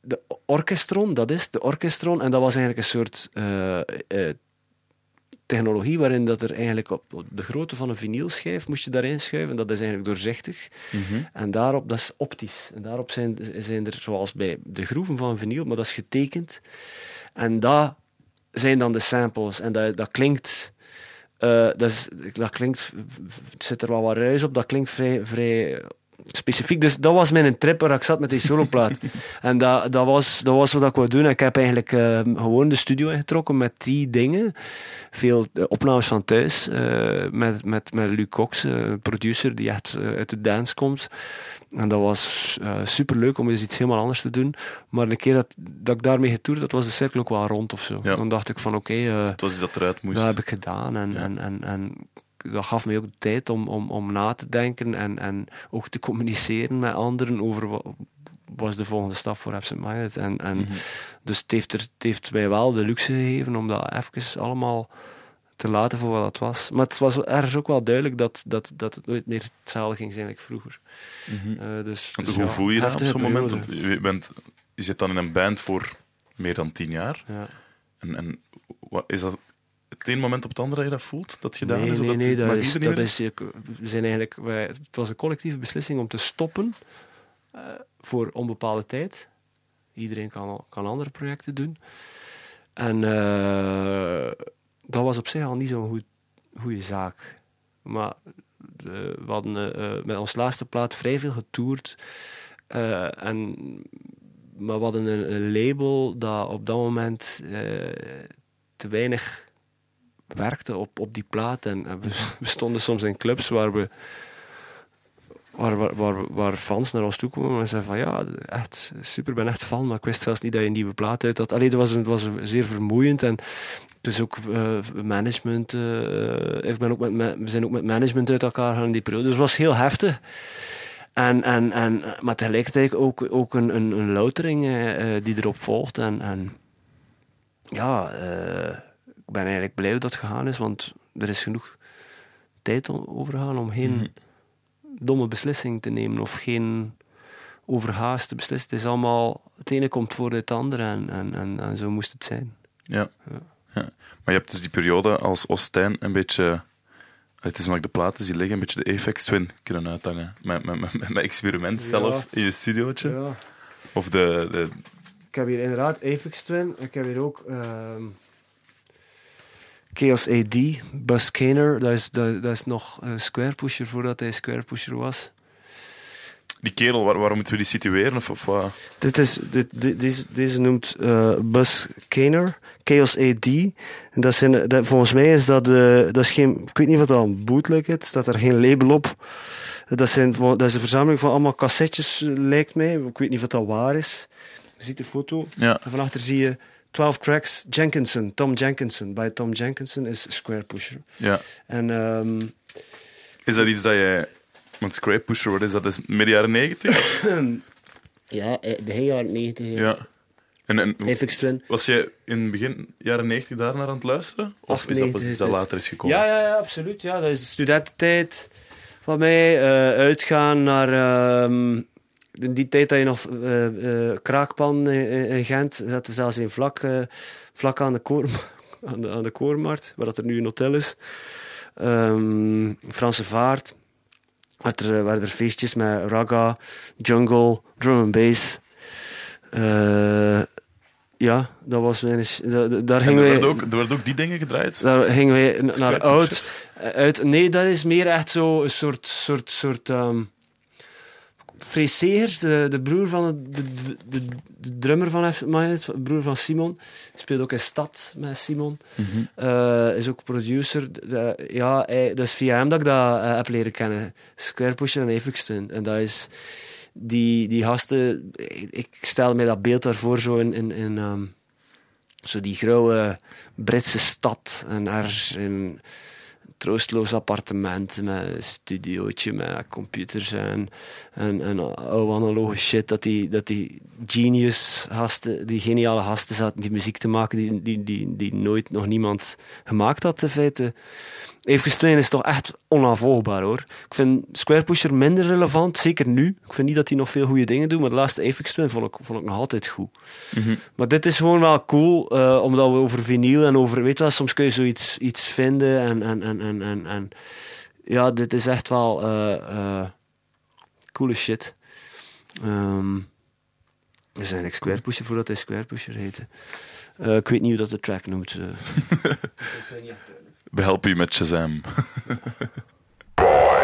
S2: De Orchestron, dat is de Orchestron. En dat was eigenlijk een soort... eh, eh, technologie waarin dat er eigenlijk op op de grootte van een vinylschijf moest je daarin schuiven. Dat is eigenlijk doorzichtig.
S1: Mhm.
S2: En daarop, dat is optisch. En daarop zijn, zijn er, zoals bij de groeven van vinyl, maar dat is getekend. En dat zijn dan de samples. En dat, dat klinkt... eh, dat, klinkt... Zit er wel wat ruis op. Dat klinkt vrij... vrij specifiek. Dus dat was mijn trip waar ik zat met die soloplaat. en dat, dat, was, dat was wat ik wou doen. Ik heb eigenlijk eh, gewoon de studio ingetrokken met die dingen. Veel eh, opnames van thuis. eh, met, met, met Luc Cox, eh, producer die echt uit de dance komt. En dat was super leuk om eens iets helemaal anders te doen. Maar een keer dat, dat ik daarmee getoerd, dat was de cirkel ook wel rond of zo.
S1: Ja.
S2: Dan dacht ik van oké, eh,
S1: Het was iets dat eruit moest.
S2: dat heb ik gedaan. En, en, en, en dat gaf mij ook de tijd om, om, om na te denken en, en ook te communiceren met anderen over wat was de volgende stap voor Absent Minded. En, en
S1: Mhm.
S2: Dus het heeft, er, het heeft mij wel de luxe gegeven om dat even allemaal te laten voor wat het was. Maar het was ergens ook wel duidelijk dat, dat, dat het nooit meer hetzelfde ging zijn als vroeger.
S1: Mhm.
S2: Eh, dus, dus
S1: hoe
S2: ja,
S1: voel je dat op zo'n moment? Want je, bent, je zit dan in een band voor meer dan tien jaar.
S2: Ja.
S1: En, en wat, is dat het ene moment op het andere dat je dat voelt? Dat gedaan
S2: nee,
S1: is?
S2: Nee, nee, dat is, dat is, we zijn eigenlijk, wij, het was een collectieve beslissing om te stoppen eh, voor onbepaalde tijd. Iedereen kan, kan andere projecten doen. En eh, dat was op zich al niet zo'n goed, goede zaak. Maar de- we hadden eh, met ons laatste plaat vrij veel getoerd. En, maar we hadden een, een label dat op dat moment te weinig werkte op, op die plaat. En, we, stonden soms in clubs waar we waar, waar, waar, fans naar ons toe komen en zeiden van ja, echt super, ben echt fan, maar ik wist zelfs niet dat je een nieuwe plaat uit had. Allee, dat was, het was zeer vermoeiend en dus ook eh, management, eh, ik ben ook met, we zijn ook met management uit elkaar gaan in die periode, dus het was heel heftig. En, en, en, maar tegelijkertijd ook, ook een, een, een loutering eh, die erop volgt. En, en ja, ben eigenlijk blij dat het gegaan is, want er is genoeg tijd om, overgaan om geen
S1: Mhm.
S2: domme beslissing te nemen of geen overhaaste beslissing. Het is allemaal, het ene komt voor het andere en, en, en, en zo moest het zijn.
S1: Ja. ja. Maar je hebt dus die periode als Ostijn een beetje... Het is maar de platen die liggen, een beetje de Apex Twin kunnen uithangen. Met, met, met, met mijn experiment
S2: Ja.
S1: zelf in je studiootje. Of de, de...
S2: Ik heb hier inderdaad Apex Twin. Ik heb hier ook ehm, Chaos AD, Bus Kaner. Dat is, dat, dat is nog Square Pusher voordat hij Square Pusher was.
S1: Die kerel, waar, waarom moeten we die situeren? Of, of wat?
S2: Dit is, dit, dit- deze, deze noemt Bus Kaner, Chaos AD. En dat zijn, dat, volgens mij is dat, eh, dat is geen, ik weet niet wat dat een bootleg is, staat er geen label op. Dat, zijn, dat is een verzameling van allemaal cassettes, lijkt mij. Ik weet niet of dat waar is. Je ziet de foto.
S1: Ja.
S2: En van achter zie je 12 tracks Jenkinson, Tom Jenkinson. Bij Tom Jenkinson is Square Pusher.
S1: Ja.
S2: En ehm,
S1: Is dat iets dat je... Want Scrape Pusher, wat is dat? Is midden jaren negentig?
S2: ja, begin jaren 90.
S1: ja. En, en
S2: Apex Twin.
S1: was je in begin jaren negentig daar naar aan het luisteren? Of is dat pas iets dat later is gekomen?
S2: Ja, ja, ja, absoluut. Ja, dat is de studententijd van mij. eh, uitgaan naar... ehm, die tijd dat je nog eh, eh, kraakpan in, in Gent zette zelfs in vlak, eh, vlak aan de, koor, aan, de, aan de Koormarkt, waar dat er nu een hotel is. Ehm, Franse Vaart. Werd er, werden er feestjes met raga, jungle, drum and bass. Ja, dat was mijn... da- da- Daar
S1: En
S2: gingen
S1: er,
S2: wij...
S1: ook, er werden ook die dingen gedraaid?
S2: Daar gingen wij naar oud. uit. Nee, dat is meer echt zo een soort. soort, soort um, Frees Segers, de, de broer van de, de, de, drummer van F. Minded, de broer van Simon, speelt ook in Stad met Simon. Eh, is ook producer. Ja, hij, dat is via hem dat ik dat eh, heb leren kennen. Square Pusher en Twin. En dat is die, die gasten. Ik, ik stel mij dat beeld daarvoor zo in. in, in ehm, zo die grauwe Britse stad. En ergens in een troostloos appartement met een studiootje met computers en, en, en oude analoge shit. Dat die, dat die genius gasten, die geniale gasten zaten die muziek te maken die, die, die, die nooit nog niemand gemaakt had in feite. Even Twin is toch echt onaanvolgbaar hoor. Ik vind Square Pusher minder relevant, zeker nu. Ik vind niet dat hij nog veel goede dingen doet, maar de laatste Apex Twin vond ik, vond ik nog altijd goed.
S1: Mhm.
S2: Maar dit is gewoon wel cool, eh, omdat we over vinyl en over, weet je wel, soms kun je zoiets iets vinden en, en, en, en, en, en ja, dit is echt wel eh, eh, coole shit. Ehm dus eigenlijk Square Pusher voordat hij Square Pusher heette. Eh, ik weet niet hoe dat de track noemt.
S1: We helpen je met Shazam.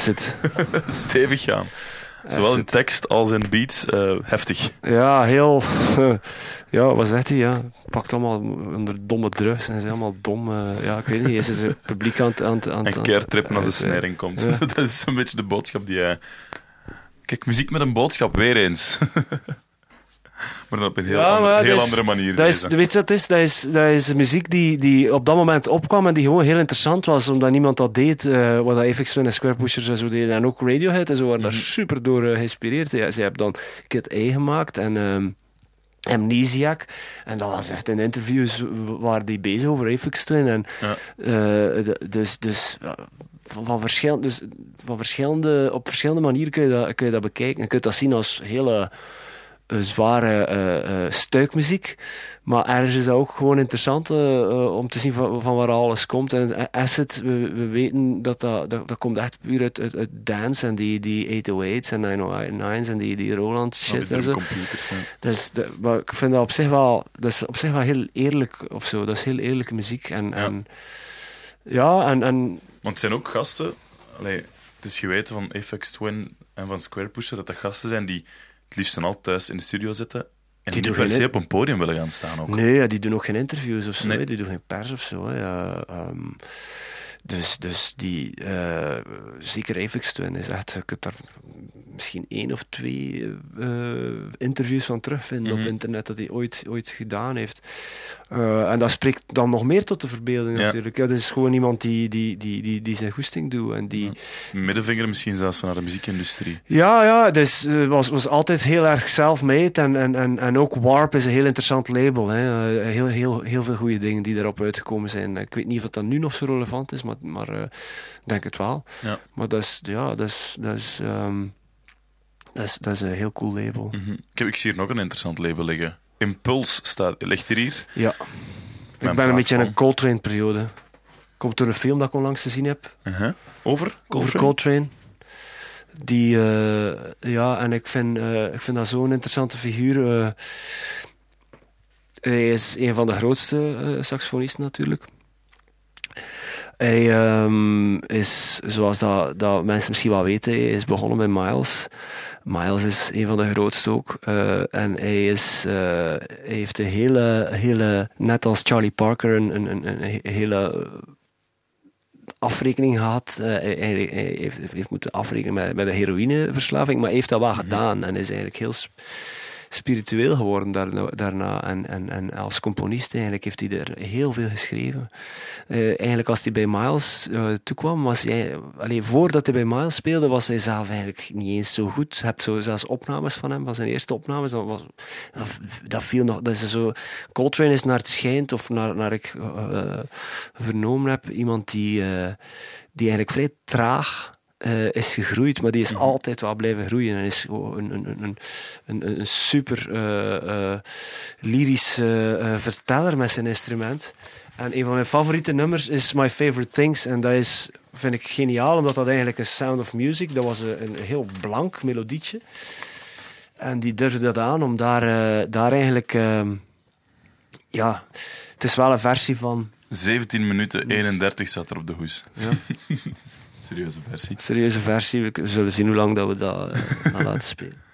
S2: acid.
S1: Stevig gaan. Zowel in tekst als in beats. eh, heftig.
S2: Ja, heel. Ja, wat zegt hij? Ja, pakt allemaal onder domme drugs en zijn allemaal dom. eh, ja, ik weet niet. Is het publiek aan het. Aan, aan, het-
S1: En
S2: aan
S1: keer
S2: het-
S1: trippen als de
S2: aan het-
S1: snijring komt.
S2: Ja.
S1: dat is een beetje de boodschap die hij... Kijk, muziek met een boodschap, weer eens. Maar dan op een heel,
S2: Ja,
S1: andere,
S2: maar
S1: heel
S2: dat is-
S1: andere manier.
S2: Dat is, weet je wat het is? Dat is, dat is muziek die, die op dat moment opkwam en die gewoon heel interessant was, omdat niemand dat deed. eh wat dat Aphex Twin en Square Pushers en zo deden. En ook Radiohead en zo waren daar
S1: Mhm.
S2: super door eh, geïnspireerd. Ja, ze hebben dan Kid A gemaakt en... ehm, Amnesiac. En dat was echt in interviews waar die bezig over Aphex Twin. En,
S1: Ja.
S2: eh, dus dus van, verschillende, dus van verschillende, op verschillende manieren kun je, dat, kun je dat bekijken. Je kunt dat zien als hele zware eh, stuikmuziek. Maar ergens is dat ook gewoon interessant eh, om te zien van, van waar alles komt. En Acid, we, we weten dat dat, dat dat komt echt puur uit, uit, uit dance en die, die 808's en 909's en die, die Roland shit en zo.
S1: drumcomputers, ja.
S2: Dus de, maar ik vind dat op zich wel, dat is op zich wel heel eerlijk of zo. Dat is heel eerlijke muziek. En,
S1: Ja.
S2: en, ja, en, en
S1: Want het zijn ook gasten... Allee, het is geweten van Aphex Twin en van Square Pusher dat dat gasten zijn die het liefst al thuis in de studio zitten en
S2: Die
S1: niet
S2: doen
S1: per se op een podium willen gaan staan ook.
S2: Nee, ja, die doen ook geen interviews of zo.
S1: Nee.
S2: Die doen geen pers of zo. Ja, ehm, dus, dus die, eh, zeker Aphex Twin is echt, je kunt daar misschien één of twee eh, interviews van terugvinden
S1: Mhm.
S2: op internet dat hij ooit, ooit gedaan heeft. Eh, en dat spreekt dan nog meer tot de verbeelding
S1: Ja.
S2: natuurlijk. Ja, dat is gewoon iemand die, die, die, die, die zijn goesting doet en die...
S1: Middenvinger misschien zelfs naar de muziekindustrie.
S2: Ja, ja, dus eh, was, was altijd heel erg self-made. En, en, en, en ook Warp is een heel interessant label. Hè. Eh, heel, heel, heel veel goede dingen die daarop uitgekomen zijn. Ik weet niet of dat nu nog zo relevant is, maar, maar eh, ik denk het wel.
S1: Ja.
S2: Maar dat is, ja, dat is, dat is, ehm, dat is, dat is een heel cool label.
S1: Mhm. Ik, heb, ik zie hier nog een interessant label liggen. Impuls staat, ligt hier hier.
S2: Ja.
S1: Mijn
S2: Ik ben een beetje in een Coltrane-periode. Komt door een film dat ik onlangs gezien heb.
S1: Uh-huh. Over?
S2: Over
S1: Coltrane?
S2: Die, eh, ja, en ik vind, eh, ik vind dat zo'n interessante figuur. eh. hij is een van de grootste saxofonisten natuurlijk. Hij ehm, is, zoals dat, dat mensen misschien wel weten, hij is begonnen bij Miles. Miles is een van de grootste ook. Eh, en hij, is, eh, hij heeft een hele, hele, net als Charlie Parker, een, een, een, een he- hele afrekening gehad. Eh, hij, hij- hij heeft, heeft moeten afrekenen met, met de heroïneverslaving, maar hij heeft dat wel gedaan en is eigenlijk heel spiritueel geworden daarna. En, en, en als componist eigenlijk heeft hij er heel veel geschreven. Eh, eigenlijk als hij bij Miles eh, toekwam, was hij, allee, voordat hij bij Miles speelde, was hij zelf eigenlijk niet eens zo goed. Je hebt zo zelfs opnames van hem, van zijn eerste opnames. Dat, was, dat, viel nog, dat is zo, Coltrane is naar het schijnt, of naar, naar ik eh, vernomen heb, iemand die, die eigenlijk vrij traag eh, is gegroeid, maar die is altijd wel blijven groeien en is gewoon een, een, een, een, een, een super eh, eh, lyrische eh, verteller met zijn instrument. En een van mijn favoriete nummers is My Favorite Things. En dat is, vind ik geniaal, omdat dat eigenlijk een Sound of Music, dat was een, een heel blank melodietje. En die durfde dat aan om daar, daar eigenlijk, ehm, ja, het is wel een versie van
S1: 17 minuten 31 staat er op de hoes.
S2: Ja.
S1: Serieuze versie.
S2: serieuze versie. We zullen zien hoe lang dat we dat gaan laten spelen.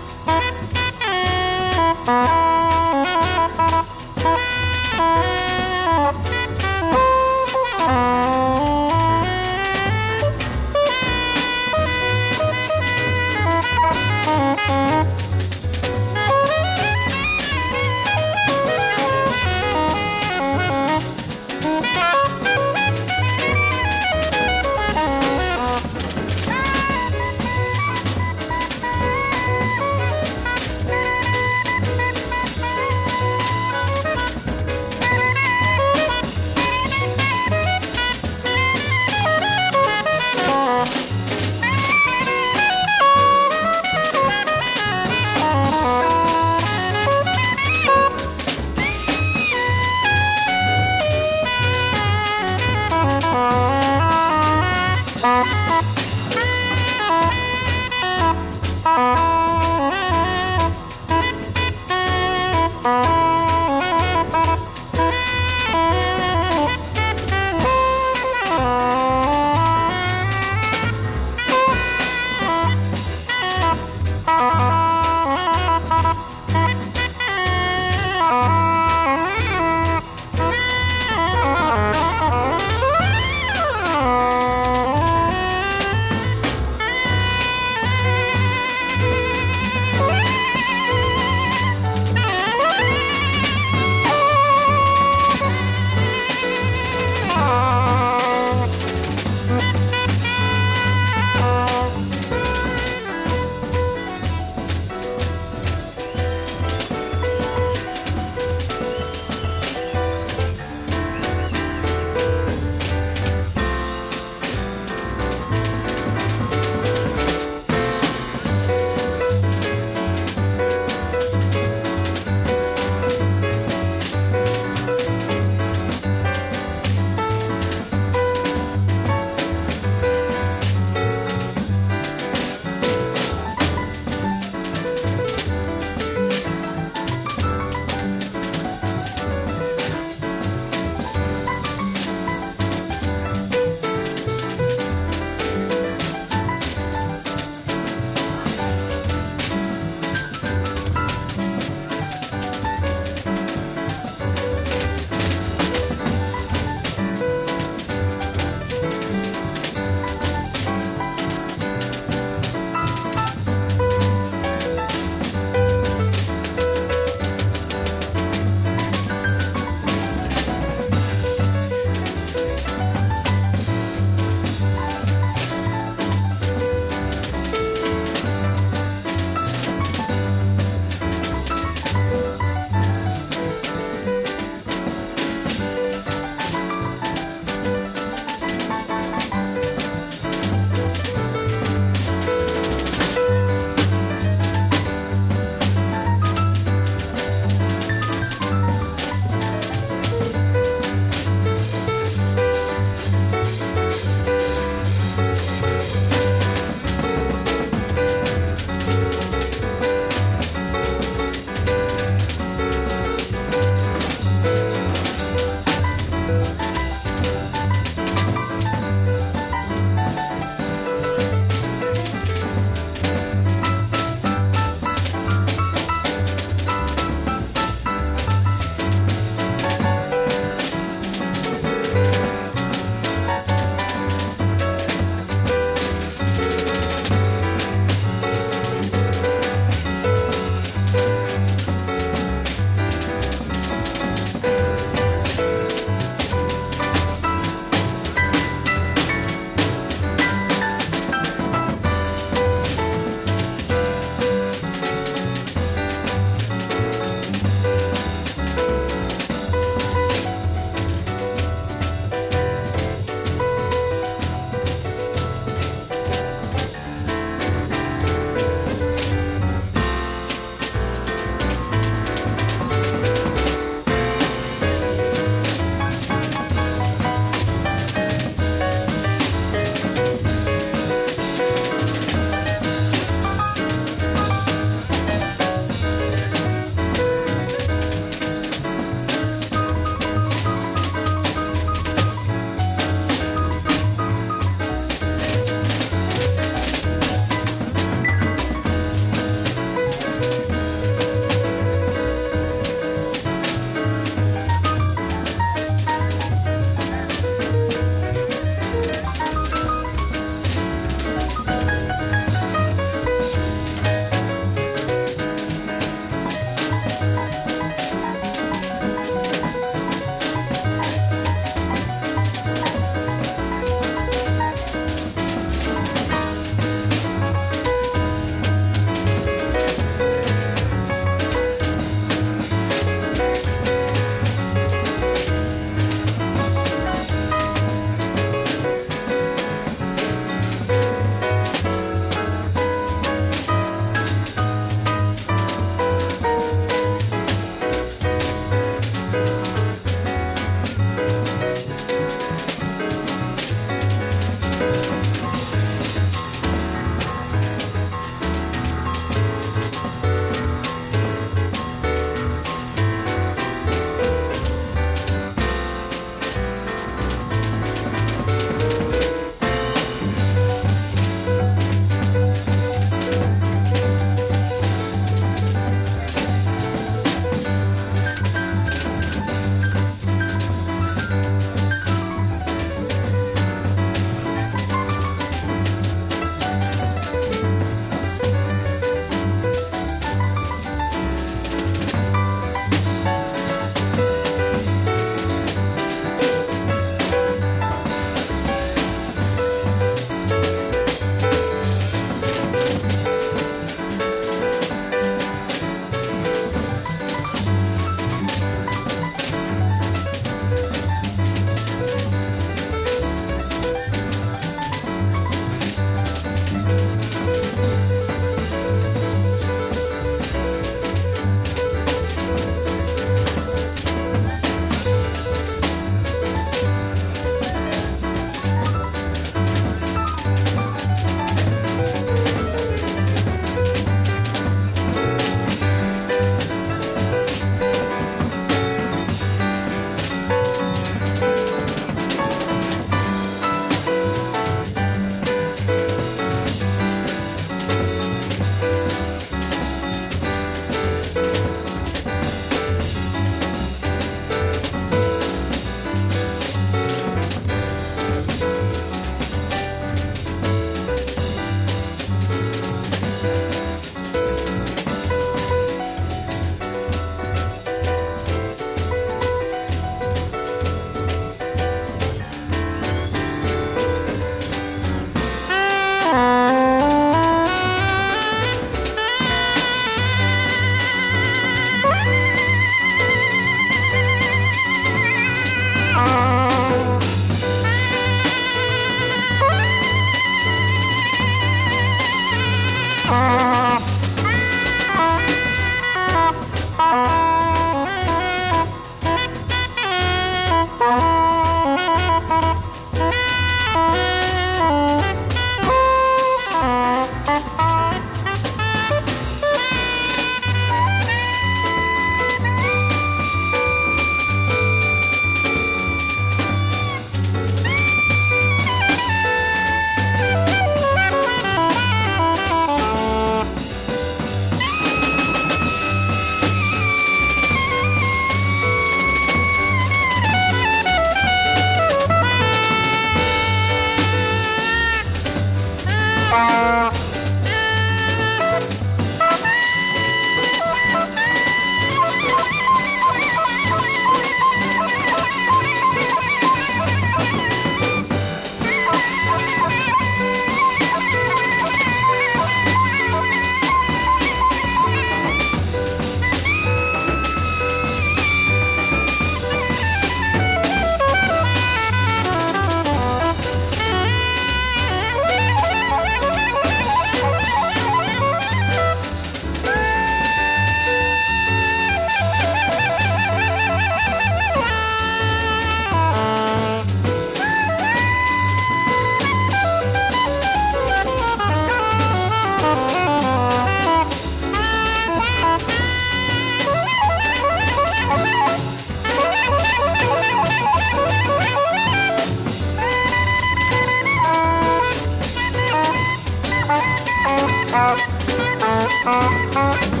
S3: Uh-huh.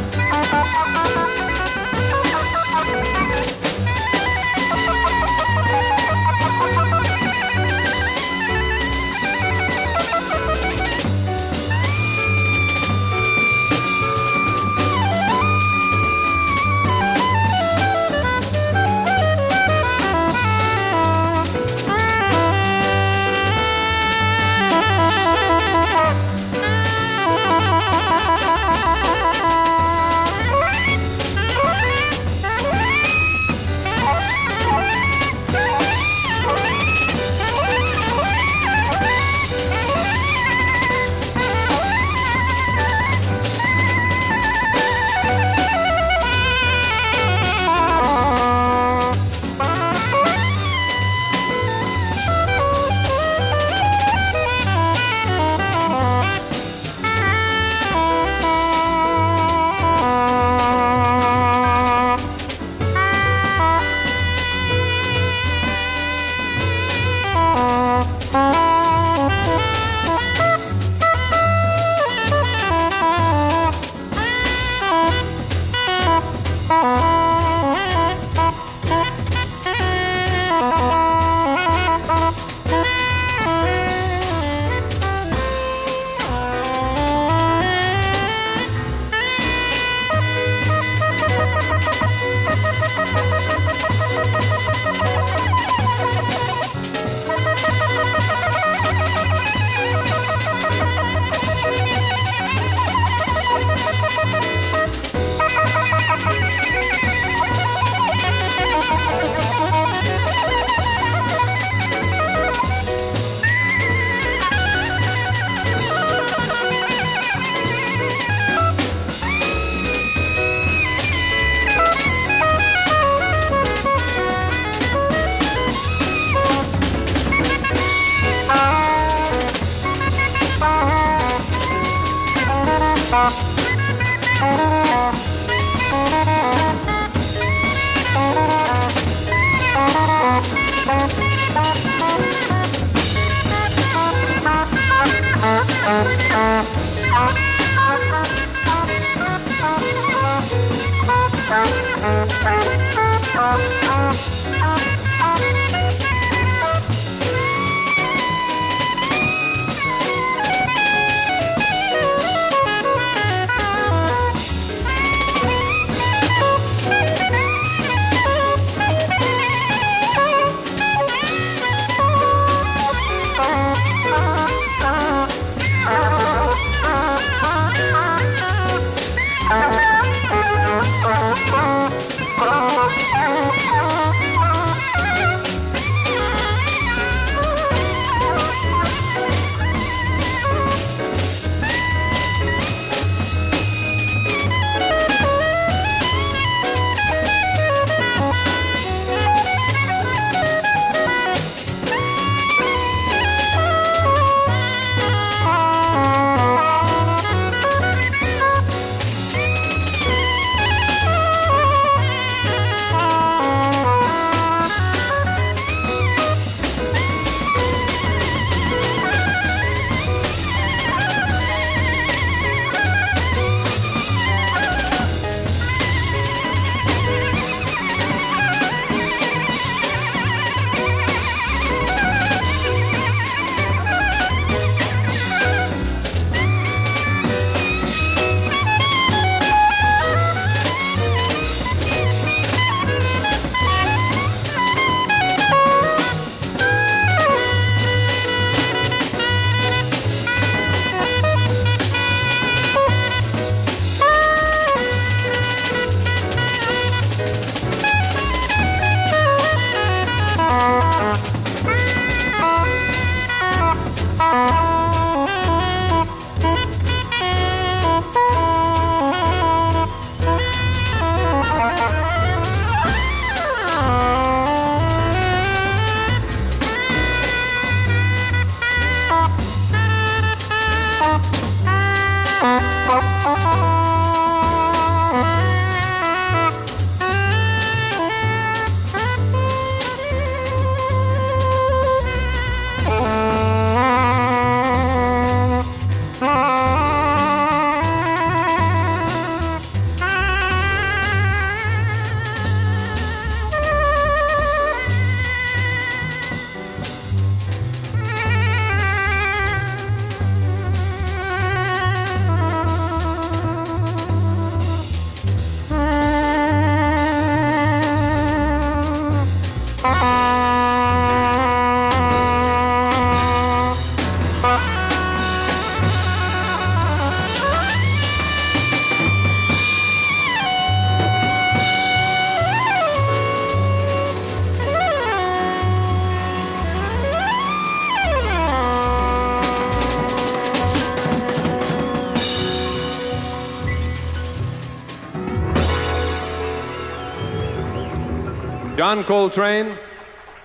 S10: John Coltrane,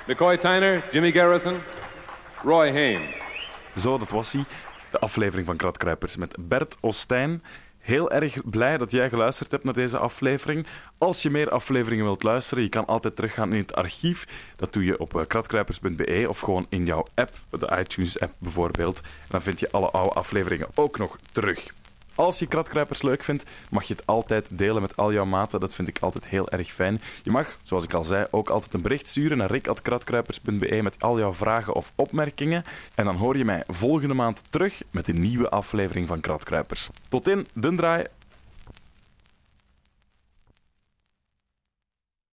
S10: McCoy Tyner, Jimmy Garrison, Roy Haynes.
S1: Zo, dat was hij. De aflevering van Kratkruipers met Bert Ostijn. Heel erg blij dat jij geluisterd hebt naar deze aflevering. Als je meer afleveringen wilt luisteren, je kan altijd teruggaan in het archief. Dat doe je op eh, kratkruipers.be of gewoon in jouw app, de iTunes-app bijvoorbeeld. Dan vind je alle oude afleveringen ook nog terug. Als je Kratkruipers leuk vindt, mag je het altijd delen met al jouw maten. Dat vind ik altijd heel erg fijn. Je mag, zoals ik al zei, ook altijd een bericht sturen naar rick.kratkruipers.be met al jouw vragen of opmerkingen. En dan hoor je mij volgende maand terug met een nieuwe aflevering van Kratkruipers. Tot in, den draai.